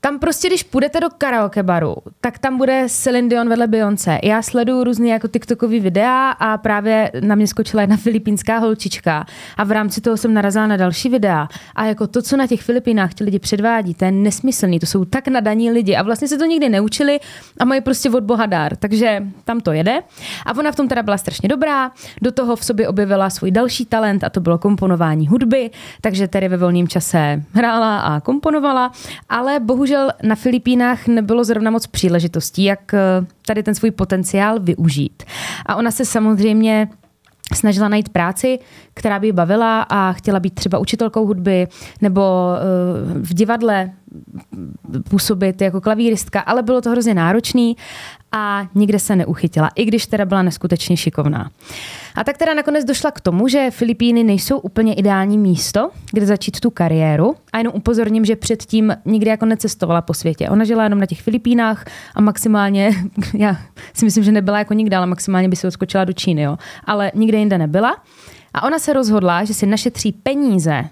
tam prostě, když půjdete do karaoke baru, tak tam bude Celine Dion vedle Beyoncé. Já sleduju různé jako TikTokové videa a právě na mě skočila jedna *laughs* filipínská holčička a v rámci toho jsem narazila na další videa. A jako to, co na těch Filipínách ti lidi předvádí, to je nesmyslný, to jsou tak nadaní lidi a vlastně se to nikdy neučili a mají prostě od boha dár. Takže tam to jede. A ona v tom teda byla strašně dobrá, do toho v sobě objevila svůj další talent a to bylo komponování hudby, takže tedy ve volném čase hrála a komponovala, ale bohužel bohužel na Filipínách nebylo zrovna moc příležitostí, jak eh, tady ten svůj potenciál využít. A ona se samozřejmě snažila najít práci, která by bavila a chtěla být třeba učitelkou hudby nebo eh, v divadle působit jako klavíristka, ale bylo to hrozně náročný a nikde se neuchytila, i když teda byla neskutečně šikovná. A tak teda nakonec došla k tomu, že Filipíny nejsou úplně ideální místo, kde začít tu kariéru. A jenom upozorním, že předtím nikdy jako necestovala po světě. Ona žila jenom na těch Filipínách a maximálně, *laughs* já si myslím, že nebyla jako nikde, ale maximálně by si odskočila do Číny, jo. Ale nikde jinde nebyla. A ona se rozhodla, že si našetří peníze.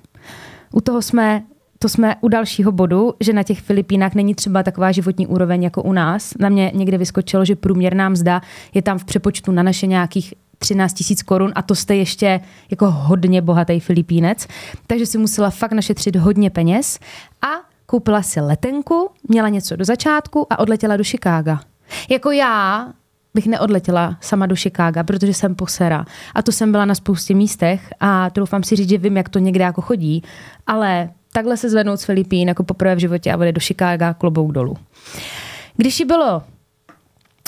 U toho jsme to jsme u dalšího bodu, že na těch Filipínách není třeba taková životní úroveň jako u nás. Na mě někde vyskočilo, že průměrná mzda je tam v přepočtu na naše nějakých 13 tisíc korun a to jste ještě jako hodně bohatý Filipínec. Takže si musela fakt našetřit hodně peněz a koupila si letenku, měla něco do začátku a odletěla do Chicaga. Jako já bych neodletěla sama do Chicaga, protože jsem posera. A to jsem byla na spoustě místech a troufám si říct, že vím, jak to někde jako chodí, ale takhle se zvednout z Filipín jako poprvé v životě a bude do Chicaga klobouk dolů. Když jí bylo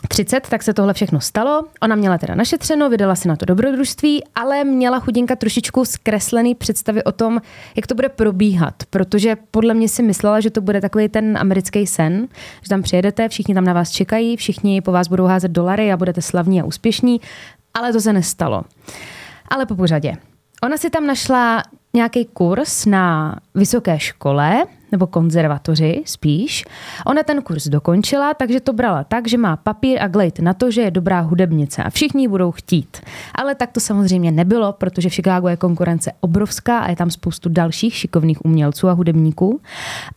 30, tak se tohle všechno stalo. Ona měla teda našetřeno, vydala si na to dobrodružství, ale měla chudinka trošičku zkreslený představy o tom, jak to bude probíhat, protože podle mě si myslela, že to bude takový ten americký sen, že tam přijedete, všichni tam na vás čekají, všichni po vás budou házet dolary a budete slavní a úspěšní, ale to se nestalo. Ale po pořadě. Ona si tam našla nějaký kurz na vysoké škole, nebo konzervatoři spíš. Ona ten kurz dokončila, takže to brala tak, že má papír a glejt na to, že je dobrá hudebnice a všichni ji budou chtít. Ale tak to samozřejmě nebylo, protože v Chicagu je konkurence obrovská a je tam spoustu dalších šikovných umělců a hudebníků.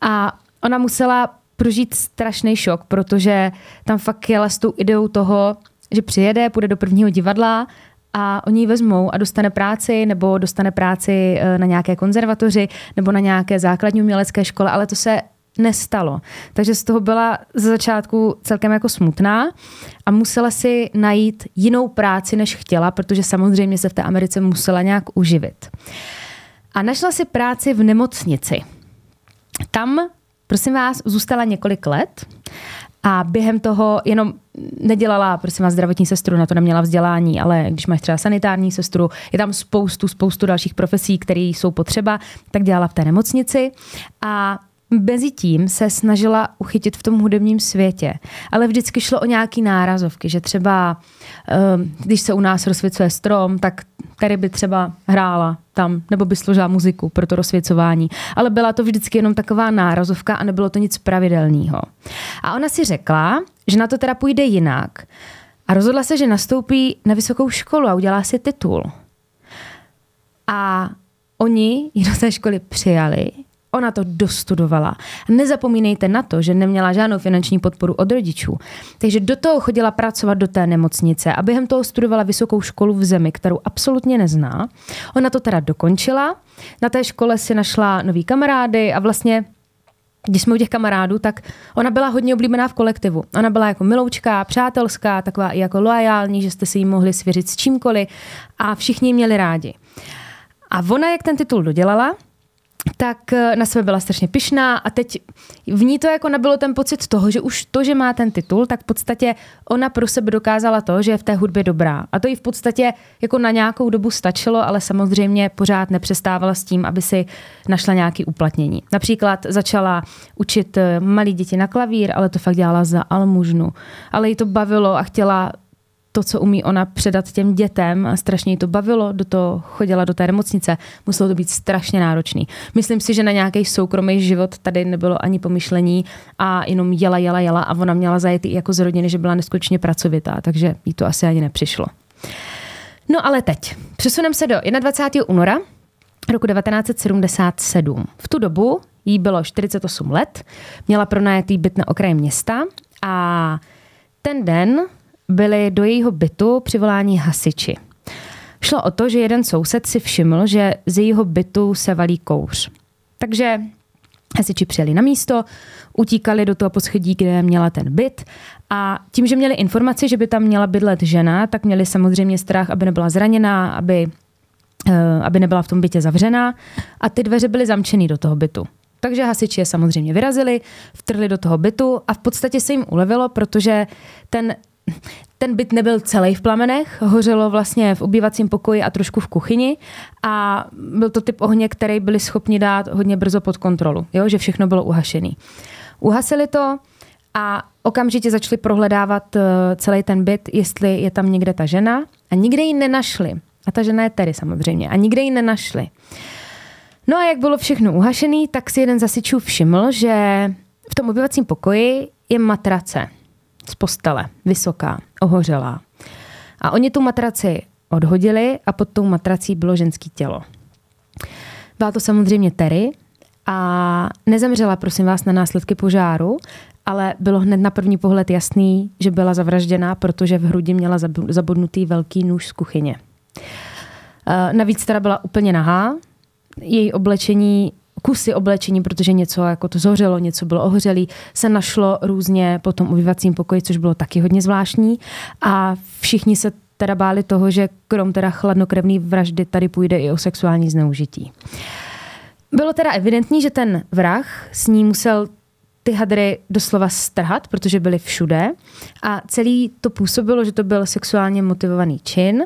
A ona musela prožít strašný šok, protože tam fakt jela s tou ideou toho, že přijede, půjde do prvního divadla a oni ji vezmou a dostane práci nebo dostane práci eh, na nějaké konzervatoři nebo na nějaké základní umělecké škole, ale to se nestalo. Takže z toho byla ze začátku celkem jako smutná a musela si najít jinou práci, než chtěla, protože samozřejmě se v té Americe musela nějak uživit. A našla si práci v nemocnici. Tam, prosím vás, zůstala několik let a během toho jenom nedělala, prosím vás, zdravotní sestru, na to neměla vzdělání, ale když máš třeba sanitární sestru, je tam spoustu, spoustu dalších profesí, které jsou potřeba, tak dělala v té nemocnici. A Mezi tím se snažila uchytit v tom hudebním světě, ale vždycky šlo o nějaký nárazovky, že třeba ehm, když se u nás rozsvěcuje strom, tak tady by třeba hrála tam, nebo by složila muziku pro to rozsvěcování. Ale byla to vždycky jenom taková nárazovka a nebylo to nic pravidelného. A ona si řekla, že na to teda půjde jinak. A rozhodla se, že nastoupí na vysokou školu a udělá si titul. A oni ji do té školy přijali Ona to dostudovala. Nezapomínejte na to, že neměla žádnou finanční podporu od rodičů. Takže do toho chodila pracovat do té nemocnice a během toho studovala vysokou školu v zemi, kterou absolutně nezná. Ona to teda dokončila. Na té škole si našla nový kamarády a vlastně když jsme u těch kamarádů, tak ona byla hodně oblíbená v kolektivu. Ona byla jako miloučká, přátelská, taková i jako loajální, že jste si jí mohli svěřit s čímkoliv a všichni ji měli rádi. A ona, jak ten titul dodělala, tak eh, na sebe byla strašně pyšná a teď v ní to jako nebylo ten pocit toho, že už to, že má ten titul, tak v podstatě ona pro sebe dokázala to, že je v té hudbě dobrá. A to jí v podstatě jako na nějakou dobu stačilo, ale samozřejmě pořád nepřestávala s tím, aby si našla nějaké uplatnění. Například začala učit eh, malí děti na klavír, ale to fakt dělala za almužnu. Ale jí to bavilo a chtěla to, co umí ona předat těm dětem a strašně jí to bavilo, do toho chodila do té nemocnice, muselo to být strašně náročný. Myslím si, že na nějaký soukromý život tady nebylo ani pomyšlení a jenom jela, jela, jela a ona měla zajet jako z rodiny, že byla neskutečně pracovitá, takže jí to asi ani nepřišlo. No ale teď. Přesuneme se do 21. února roku 1977. V tu dobu jí bylo 48 let, měla pronajetý byt na okraji města a ten den byli do jejího bytu přivoláni hasiči. Šlo o to, že jeden soused si všiml, že z jejího bytu se valí kouř. Takže hasiči přijeli na místo, utíkali do toho poschodí, kde měla ten byt a tím, že měli informaci, že by tam měla bydlet žena, tak měli samozřejmě strach, aby nebyla zraněná, aby, eh, aby nebyla v tom bytě zavřená a ty dveře byly zamčený do toho bytu. Takže hasiči je samozřejmě vyrazili, vtrhli do toho bytu a v podstatě se jim ulevilo, protože ten ten byt nebyl celý v plamenech, hořelo vlastně v obývacím pokoji a trošku v kuchyni a byl to typ ohně, který byli schopni dát hodně brzo pod kontrolu, jo? že všechno bylo uhašený. Uhasili to a okamžitě začali prohledávat eh, celý ten byt, jestli je tam někde ta žena a nikde ji nenašli. A ta žena je tedy samozřejmě. A nikde ji nenašli. No a jak bylo všechno uhašený, tak si jeden zasičů všiml, že v tom obyvacím pokoji je matrace z postele, vysoká, ohořelá. A oni tu matraci odhodili a pod tou matrací bylo ženské tělo. Byla to samozřejmě Terry a nezemřela, prosím vás, na následky požáru, ale bylo hned na první pohled jasný, že byla zavražděná, protože v hrudi měla zabodnutý velký nůž z kuchyně. Eh, navíc teda byla úplně nahá, její oblečení kusy oblečení, protože něco jako to zhořelo, něco bylo ohořelý, se našlo různě po tom ubyvacím pokoji, což bylo taky hodně zvláštní. A všichni se teda báli toho, že krom teda chladnokrevný vraždy tady půjde i o sexuální zneužití. Bylo teda evidentní, že ten vrah s ní musel ty hadry doslova strhat, protože byly všude a celý to působilo, že to byl sexuálně motivovaný čin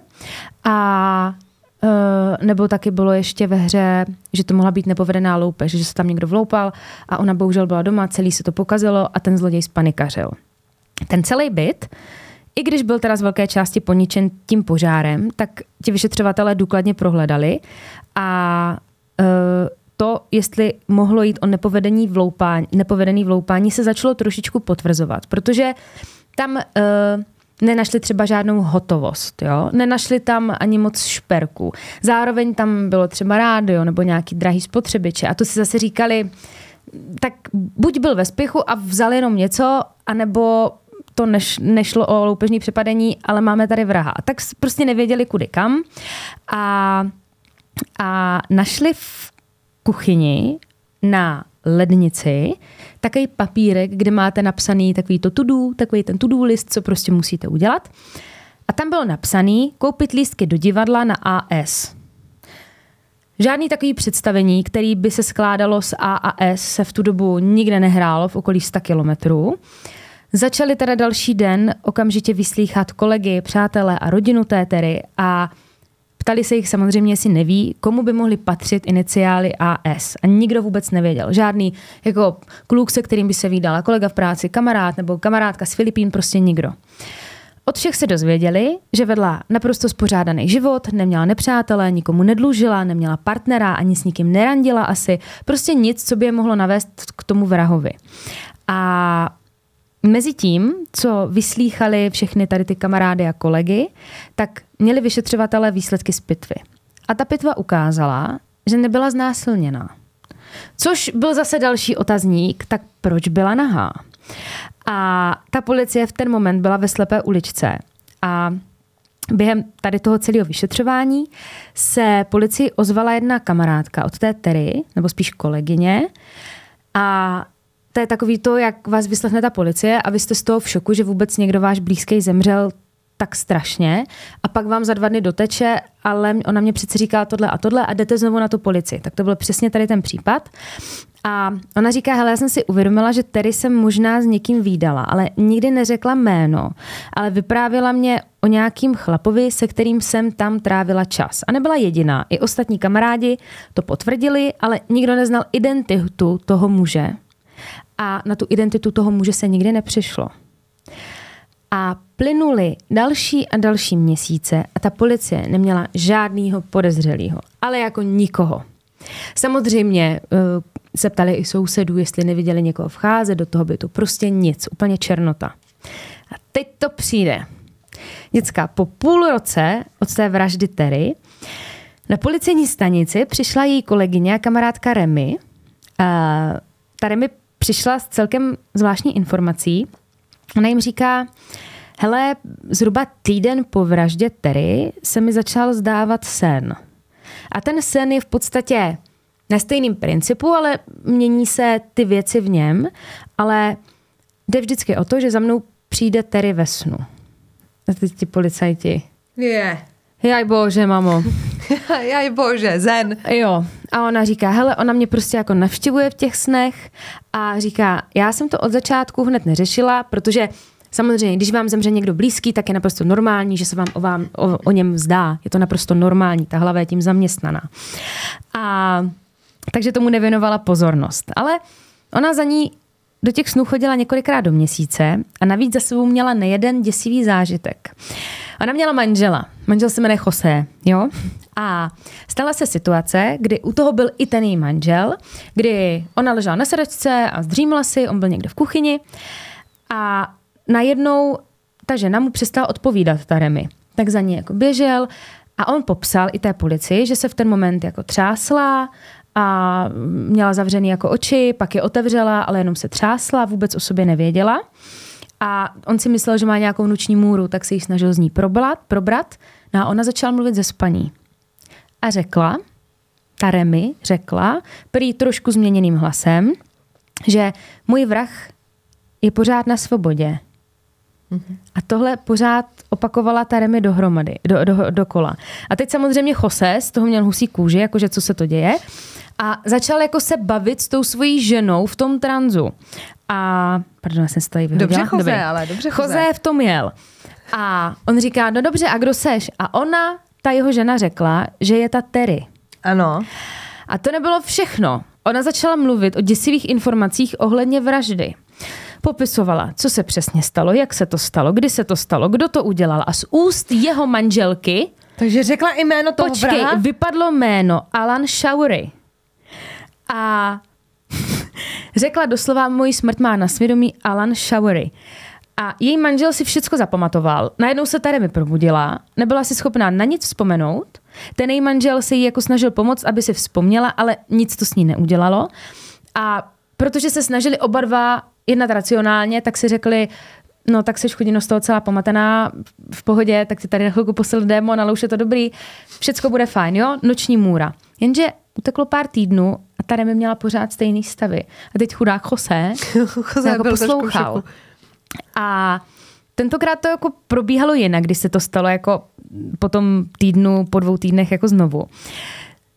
a Eh, nebo taky bylo ještě ve hře, že to mohla být nepovedená loupež, že se tam někdo vloupal a ona bohužel byla doma, celý se to pokazilo a ten zloděj spanikařil. Ten celý byt, i když byl teda z velké části poničen tím požárem, tak ti vyšetřovatelé důkladně prohledali a uh, to, jestli mohlo jít o nepovedení vloupání, nepovedený vloupání, se začalo trošičku potvrzovat, protože tam uh, nenašli třeba žádnou hotovost, jo? nenašli tam ani moc šperků. Zároveň tam bylo třeba rádio nebo nějaký drahý spotřebiče a to si zase říkali, tak buď byl ve spěchu a vzal jenom něco, anebo to neš, nešlo o loupežní přepadení, ale máme tady vraha. Tak prostě nevěděli kudy kam a, a našli v kuchyni na lednici takový papírek, kde máte napsaný takový to to takový ten to-do list, co prostě musíte udělat. A tam bylo napsaný koupit lístky do divadla na AS. Žádný takový představení, který by se skládalo z A a S, se v tu dobu nikde nehrálo v okolí 100 kilometrů. Začali teda další den okamžitě vyslýchat kolegy, přátelé a rodinu tétery a ptali se jich samozřejmě, jestli neví, komu by mohly patřit iniciály AS. A nikdo vůbec nevěděl. Žádný jako kluk, se kterým by se vydala kolega v práci, kamarád nebo kamarádka z Filipín, prostě nikdo. Od všech se dozvěděli, že vedla naprosto spořádaný život, neměla nepřátele, nikomu nedlužila, neměla partnera, ani s nikým nerandila asi. Prostě nic, co by je mohlo navést k tomu vrahovi. A mezi tím, co vyslýchali všechny tady ty kamarády a kolegy, tak měli vyšetřovatelé výsledky z pitvy. A ta pitva ukázala, že nebyla znásilněná. Což byl zase další otazník, tak proč byla nahá? A ta policie v ten moment byla ve slepé uličce a během tady toho celého vyšetřování se policii ozvala jedna kamarádka od té Terry, nebo spíš kolegyně, a to je takový to, jak vás vyslechne ta policie a vy jste z toho v šoku, že vůbec někdo váš blízký zemřel tak strašně a pak vám za dva dny doteče, ale ona mě přece říká tohle a tohle a jdete znovu na tu policii. Tak to byl přesně tady ten případ. A ona říká, hele, já jsem si uvědomila, že Terry jsem možná s někým výdala, ale nikdy neřekla jméno, ale vyprávěla mě o nějakým chlapovi, se kterým jsem tam trávila čas. A nebyla jediná. I ostatní kamarádi to potvrdili, ale nikdo neznal identitu toho muže. A na tu identitu toho muže se nikdy nepřišlo. A plynuli další a další měsíce a ta policie neměla žádného podezřelého, ale jako nikoho. Samozřejmě eh, se ptali i sousedů, jestli neviděli někoho vcházet do toho bytu. Prostě nic, úplně černota. A teď to přijde. Děcka, po půl roce od té vraždy Terry na policejní stanici přišla její kolegyně a kamarádka Remy. A ta Remy přišla s celkem zvláštní informací. Ona jim říká, hele, zhruba týden po vraždě Terry se mi začal zdávat sen. A ten sen je v podstatě na stejným principu, ale mění se ty věci v něm, ale jde vždycky o to, že za mnou přijde Terry ve snu. A teď ti policajti. Je. Yeah. Jaj bože, mamo. *laughs* Jaj bože, zen. Jo. A ona říká, hele, ona mě prostě jako navštěvuje v těch snech a říká, já jsem to od začátku hned neřešila, protože Samozřejmě, když vám zemře někdo blízký, tak je naprosto normální, že se vám o, vám, o, o něm zdá. Je to naprosto normální, ta hlava je tím zaměstnaná. A takže tomu nevěnovala pozornost. Ale ona za ní do těch snů chodila několikrát do měsíce a navíc za sebou měla nejeden děsivý zážitek. Ona měla manžela. Manžel se jmenuje Jose, jo? A stala se situace, kdy u toho byl i ten její manžel, kdy ona ležela na sedačce a zdřímla si, on byl někde v kuchyni a najednou ta žena mu přestala odpovídat, ta Remy. Tak za ní jako běžel a on popsal i té policii, že se v ten moment jako třásla a měla zavřený jako oči, pak je otevřela, ale jenom se třásla, vůbec o sobě nevěděla. A on si myslel, že má nějakou noční můru, tak se jí snažil z ní probrat, probrat. No a ona začala mluvit ze spaní. A řekla, ta Remy řekla, prý trošku změněným hlasem, že můj vrah je pořád na svobodě. Mm-hmm. A tohle pořád opakovala ta Remy dohromady, do, do, dokola. A teď samozřejmě Jose z toho měl husí kůži, jakože co se to děje. A začal jako se bavit s tou svojí ženou v tom tranzu. A, pardon, já jsem se tady vyhodila. Dobře Jose, ale dobře Jose. Jose v tom jel. A on říká, no dobře, a kdo seš? A ona, ta jeho žena řekla, že je ta Terry. Ano. A to nebylo všechno. Ona začala mluvit o děsivých informacích ohledně vraždy. Popisovala, co se přesně stalo, jak se to stalo, kdy se to stalo, kdo to udělal. A z úst jeho manželky takže řekla i jméno toho Počkej, vraha? vypadlo jméno Alan Showery. A řekla doslova, moji smrt má na svědomí Alan Showery. A její manžel si všechno zapamatoval. Najednou se tady mi probudila, nebyla si schopná na nic vzpomenout. Ten její manžel se jí jako snažil pomoct, aby si vzpomněla, ale nic to s ní neudělalo. A protože se snažili oba dva jednat racionálně, tak si řekli, no tak seš chudino z toho celá pomatená, v pohodě, tak ti tady na chvilku posil démon, ale už je to dobrý, všecko bude fajn, jo? Noční můra. Jenže uteklo pár týdnů a tady mi měla pořád stejný stavy. A teď chudák Jose, *laughs* Jose jako poslouchal. A tentokrát to jako probíhalo jinak, když se to stalo jako po tom týdnu, po dvou týdnech jako znovu.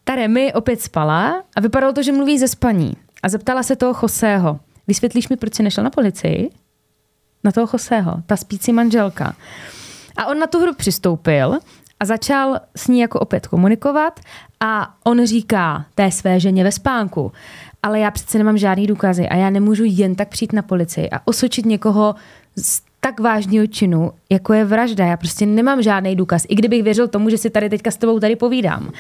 Ta Remy opět spala a vypadalo to, že mluví ze spaní. A zeptala se toho Joseho, vysvětlíš mi, proč jsi nešel na policii? Na toho Joseho, ta spící manželka. A on na tu hru přistoupil a začal s ní jako opět komunikovat a on říká té své ženě ve spánku, ale já přece nemám žádný důkazy a já nemůžu jen tak přijít na policii a osočit někoho z tak vážného činu, jako je vražda. Já prostě nemám žádný důkaz, i kdybych věřil tomu, že si tady teďka s tebou tady povídám.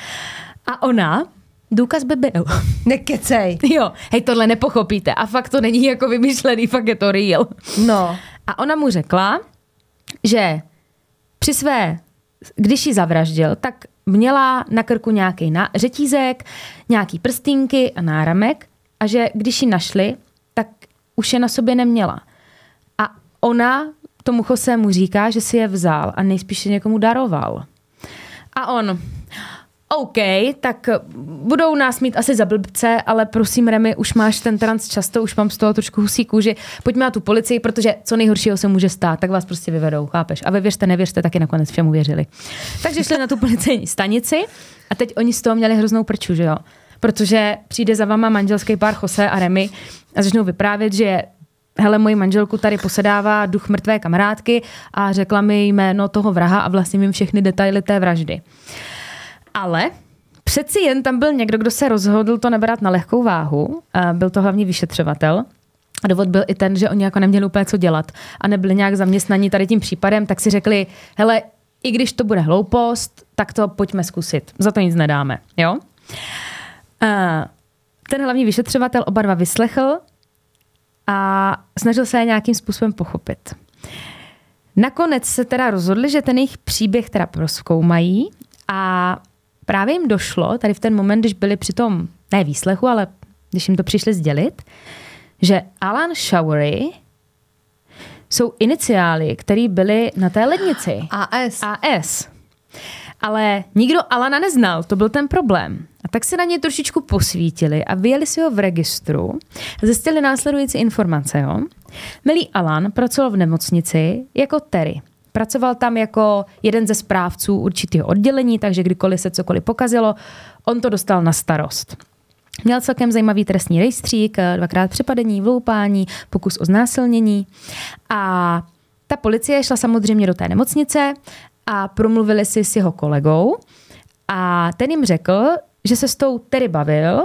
A ona, důkaz by byl. *laughs* Nekecej. Jo, hej, tohle nepochopíte. A fakt to není jako vymyšlený, fakt je to real. No. A ona mu řekla, že při své, když ji zavraždil, tak měla na krku nějaký na, řetízek, nějaký prstínky a náramek a že když ji našli, tak už je na sobě neměla. A ona tomu Chosému říká, že si je vzal a nejspíš je někomu daroval. A on, OK, tak budou nás mít asi za blbce, ale prosím, Remy, už máš ten trans často, už mám z toho trošku husí kůži. Pojďme na tu policii, protože co nejhoršího se může stát, tak vás prostě vyvedou, chápeš? A vy věřte, nevěřte, taky nakonec všemu věřili. Takže šli na tu policejní stanici a teď oni z toho měli hroznou prču, že jo? Protože přijde za vama manželský pár Jose a Remy a začnou vyprávět, že hele, moji manželku tady posedává duch mrtvé kamarádky a řekla mi jméno toho vraha a vlastně jim všechny detaily té vraždy. Ale přeci jen tam byl někdo, kdo se rozhodl to nebrat na lehkou váhu. A Byl to hlavní vyšetřovatel. A důvod byl i ten, že oni jako neměli úplně co dělat a nebyli nějak zaměstnaní tady tím případem, tak si řekli, hele, i když to bude hloupost, tak to pojďme zkusit. Za to nic nedáme, jo? A ten hlavní vyšetřovatel oba dva vyslechl a snažil se je nějakým způsobem pochopit. Nakonec se teda rozhodli, že ten jejich příběh teda proskoumají a právě jim došlo, tady v ten moment, když byli při tom, ne výslechu, ale když jim to přišli sdělit, že Alan Showery jsou iniciály, které byly na té lednici. *gasps* AS. AS. Ale nikdo Alana neznal, to byl ten problém. A tak se na ně trošičku posvítili a vyjeli si ho v registru. Zjistili následující informace. Jo? Milý Alan pracoval v nemocnici jako Terry. Pracoval tam jako jeden ze správců určitého oddělení, takže kdykoliv se cokoliv pokazilo, on to dostal na starost. Měl celkem zajímavý trestní rejstřík, dvakrát přepadení, vloupání, pokus o znásilnění. A ta policie šla samozřejmě do té nemocnice a promluvili si s jeho kolegou. A ten jim řekl, že se s tou Terry bavil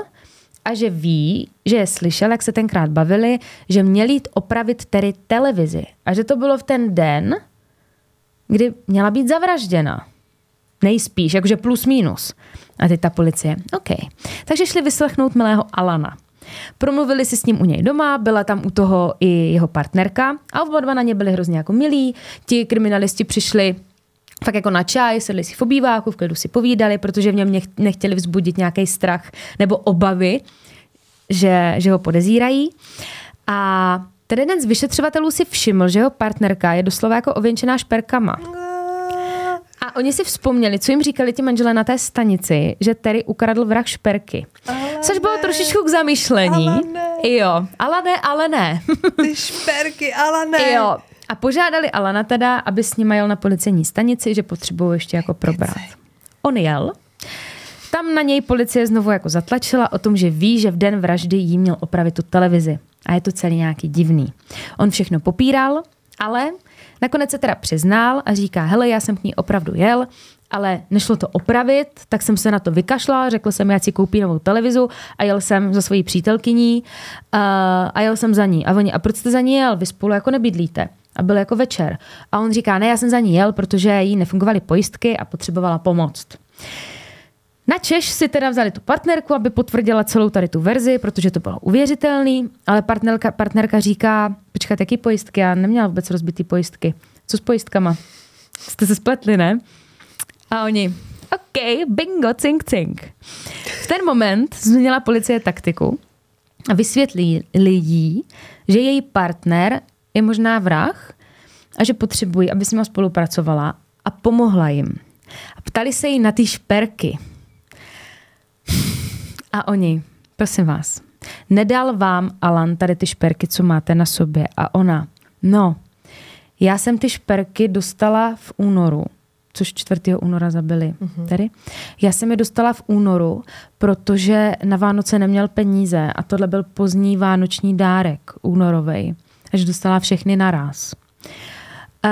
a že ví, že je slyšel, jak se tenkrát bavili, že měli jít opravit Terry televizi. A že to bylo v ten den, kdy měla být zavražděna. Nejspíš, jakože plus minus. A teď ta policie, OK. Takže šli vyslechnout milého Alana. Promluvili si s ním u něj doma, byla tam u toho i jeho partnerka a oba dva na ně byli hrozně jako milí. Ti kriminalisti přišli fakt jako na čaj, sedli si v obýváku, v klidu si povídali, protože v něm nech- nechtěli vzbudit nějaký strach nebo obavy, že, že ho podezírají. A ten jeden z vyšetřovatelů si všiml, že jeho partnerka je doslova jako ověnčená šperkama. A oni si vzpomněli, co jim říkali ti manželé na té stanici, že Terry ukradl vrah šperky. Ale Což bylo ne. trošičku k zamyšlení. Ale ne. Jo, ale ne, ale ne. *laughs* Ty šperky, ale ne. jo. A požádali Alana teda, aby s nimi jel na policejní stanici, že potřebují ještě jako probrat. On jel. Tam na něj policie znovu jako zatlačila o tom, že ví, že v den vraždy jí měl opravit tu televizi. A je to celý nějaký divný. On všechno popíral, ale nakonec se teda přiznal a říká, hele, já jsem k ní opravdu jel, ale nešlo to opravit, tak jsem se na to vykašlal, řekl jsem, já si koupím novou televizu a jel jsem za svojí přítelkyní uh, a jel jsem za ní. A oni, a proč jste za ní jel? Vy spolu jako nebydlíte. A byl jako večer. A on říká, ne, já jsem za ní jel, protože jí nefungovaly pojistky a potřebovala pomoct. Na Češ si teda vzali tu partnerku, aby potvrdila celou tady tu verzi, protože to bylo uvěřitelný, ale partnerka, partnerka říká, počkat, jaký pojistky? Já neměla vůbec rozbitý pojistky. Co s pojistkama? Jste se spletli, ne? A oni, OK, bingo, cink, cink. V ten moment změnila policie taktiku a vysvětlili jí, že její partner je možná vrah a že potřebují, aby s nimi spolupracovala a pomohla jim. A ptali se jí na ty šperky. A oni, prosím vás, nedal vám Alan tady ty šperky, co máte na sobě. A ona, no, já jsem ty šperky dostala v únoru, což 4. února zabili mm-hmm. tady. Já jsem je dostala v únoru, protože na Vánoce neměl peníze a tohle byl pozdní vánoční dárek únorovej. Až dostala všechny naraz. Uh,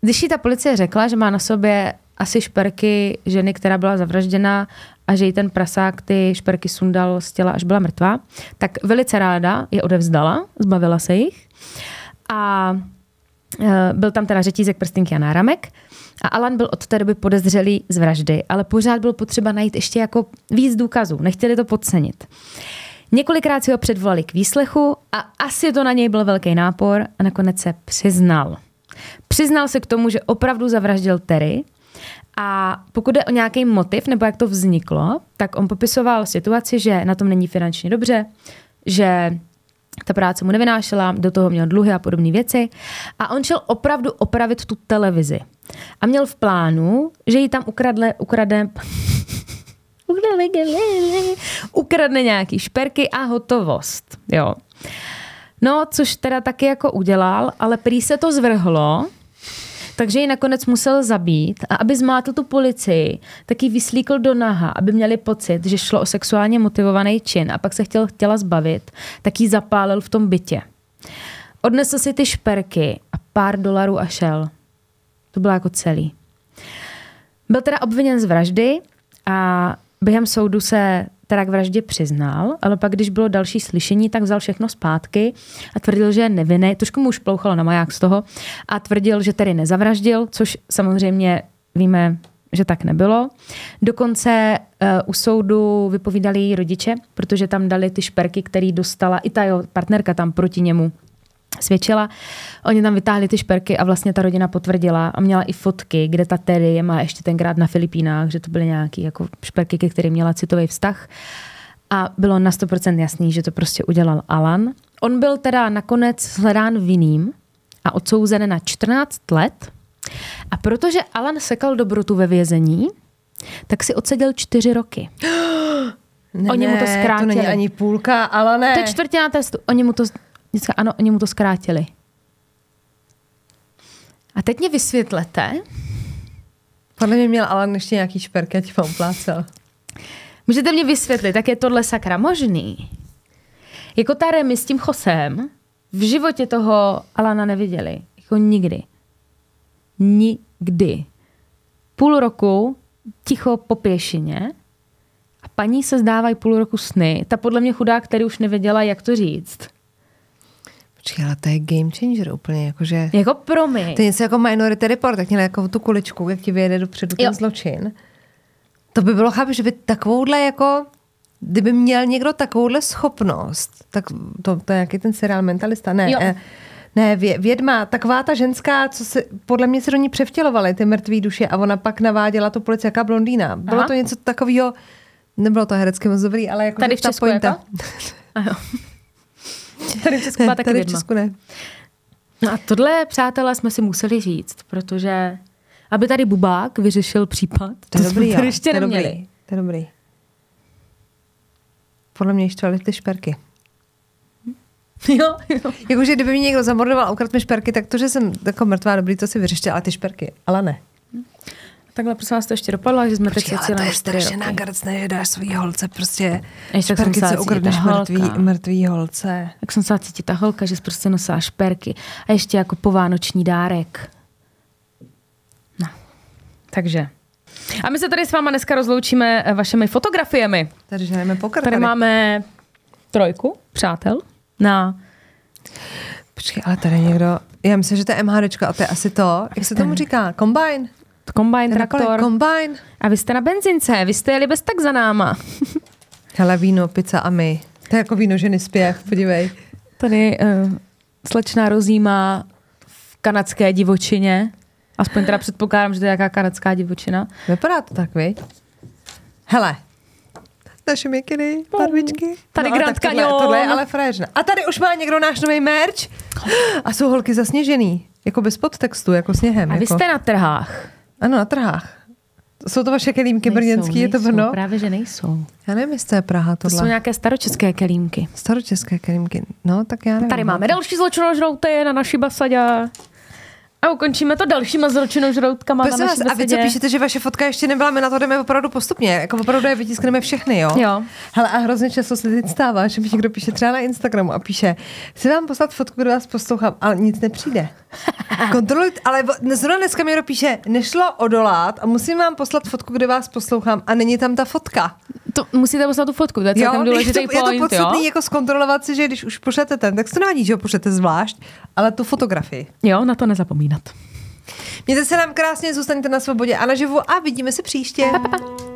když jí ta policie řekla, že má na sobě asi šperky ženy, která byla zavražděna a že jí ten prasák ty šperky sundal z těla, až byla mrtvá, tak velice ráda je odevzdala, zbavila se jich. A e, byl tam teda řetízek prstinky a náramek. A Alan byl od té doby podezřelý z vraždy, ale pořád byl potřeba najít ještě jako víc důkazů. Nechtěli to podcenit. Několikrát si ho předvolali k výslechu a asi to na něj byl velký nápor a nakonec se přiznal. Přiznal se k tomu, že opravdu zavraždil Terry a pokud jde o nějaký motiv nebo jak to vzniklo, tak on popisoval situaci, že na tom není finančně dobře, že ta práce mu nevynášela, do toho měl dluhy a podobné věci. A on šel opravdu opravit tu televizi. A měl v plánu, že ji tam ukradle, ukradne, *laughs* ukradne nějaký šperky a hotovost. Jo. No, což teda taky jako udělal, ale prý se to zvrhlo, takže ji nakonec musel zabít a aby zmátl tu policii, tak ji vyslíkl do naha, aby měli pocit, že šlo o sexuálně motivovaný čin a pak se chtěl, chtěla zbavit, tak ji zapálil v tom bytě. Odnesl si ty šperky a pár dolarů a šel. To bylo jako celý. Byl teda obviněn z vraždy a během soudu se teda k vraždě přiznal, ale pak, když bylo další slyšení, tak vzal všechno zpátky a tvrdil, že je nevinný. Trošku mu už plouchalo na maják z toho a tvrdil, že tedy nezavraždil, což samozřejmě víme, že tak nebylo. Dokonce uh, u soudu vypovídali její rodiče, protože tam dali ty šperky, které dostala i ta jeho partnerka tam proti němu svědčila. Oni tam vytáhli ty šperky a vlastně ta rodina potvrdila a měla i fotky, kde ta Terry je má ještě tenkrát na Filipínách, že to byly nějaké jako šperky, ke kterým měla citový vztah. A bylo na 100% jasný, že to prostě udělal Alan. On byl teda nakonec hledán vinným a odsouzen na 14 let. A protože Alan sekal dobrotu ve vězení, tak si odseděl čtyři roky. *gasps* Ne, Oni mu to zkrátili. to není ani půlka, ale ne. To je čtvrtina testu. Oni mu to Vždycky, ano, oni mu to zkrátili. A teď mě vysvětlete. Podle mě měl Alan ještě nějaký šperky, ať vám plácel. Můžete mě vysvětlit, tak je tohle sakra možný? Jako ta Remy s tím Chosem v životě toho Alana neviděli. Jako nikdy. Nikdy. Půl roku ticho po pěšině a paní se zdávají půl roku sny. Ta podle mě chudá, který už nevěděla, jak to říct. Počkej, ale to je game changer úplně, jakože... Jako promiň. To je něco jako Minority Report, tak měla jako tu kuličku, jak ti vyjede dopředu ten Jo. zločin. To by bylo, chápu, že by takovouhle jako... Kdyby měl někdo takovouhle schopnost, tak to, to je jaký ten seriál Mentalista, ne, Jo. eh, ne, vě, vědma, taková ta ženská, co se, podle mě se do ní převtělovaly ty mrtvé duše a ona pak naváděla tu policii, jaká blondýna. Bylo Aha. to něco takového, nebylo to herecky moc dobrý, ale jako Tady v ta Česku pointa. jako? *laughs* Tady v Česku byla taky Tady v. Česku ne. No a tohle, přátelé, jsme si museli říct, protože aby tady Bubák vyřešil případ, To je jsme dobrý, tady ještě to neměli. dobrý. To je dobrý. Podle mě štvaly ty šperky. *laughs* Jo, jo. Jakože kdyby mě někdo zamordoval a ukradl mi šperky, tak to, že jsem jako mrtvá, dobrý, to si vyřešte, ale ty šperky, ale ne. Takhle prosím vás to ještě dopadlo, že jsme teď Počkej, ale cílem to je strašně že dáš svý holce prostě Ještě tak jsem šperky, co ukradneš mrtvý, mrtvý holce. Jak jsem se cítit ta holka, že jsi prostě nosila šperky a ještě jako povánoční dárek. No, takže. A my se tady s váma dneska rozloučíme eh, vašimi fotografiemi. Tady žereme pokr. Tady máme trojku, přátel, na Počkej, ale tady někdo, já myslím, že to je MHDčko a to je asi to, jak se tomu říká, combine. Kombine Ten traktor. Combine. A vy jste na benzince, vy jste jeli bez tak za náma. *laughs* Hele, víno, pizza a my. To je jako víno ženy zpěv, podívej. Tady uh, slečná rozjímá v kanadské divočině. Aspoň teda předpokládám, že to je jaká kanadská divočina. Vypadá to tak, viď? Hele, naše mikiny, barvičky. Tady a Grand tak tohle, Canyon. tohle je ale frajeřina. A tady už má někdo náš nový merch. A jsou holky zasněžený. Jako bez podtextu, jako sněhem. A vy jako. jste na trhách. Ano, na trhách. Jsou to vaše kelímky Nejsou, brněnský, je to Brno? Právě, že nejsou. Já nevím, jestli to je Praha To tohle. jsou nějaké staročeské kelímky. Staročeské kelímky. No, tak já nevím. Tady máme další zločinožrouty na naší basadě. A ukončíme to dalšíma zločinožroutkama na naší vás, a vy co píšete, že vaše fotka ještě nebyla, my na to jdeme opravdu postupně. Jako opravdu je vytiskneme všechny, jo? Jo. Hele, a hrozně často se teď stává, že mi někdo píše třeba na Instagramu a píše, chci vám poslat fotku, kde vás poslouchám, ale nic nepřijde. *laughs* Kontroluj, ale zrovna dneska mi píše, nešlo odolat a musím vám poslat fotku, kde vás poslouchám a není tam ta fotka. To musíte poslat tu fotku, to je celkem důležitý je to, je point, to podstatný jo? jako zkontrolovat si, že když už pošlete ten, tak se to nevadí, že ho pošlete zvlášť, ale tu fotografii. Jo, na to nezapomínat. Mějte se nám krásně, zůstaňte na svobodě a naživu a vidíme se příště. Pa, pa, pa.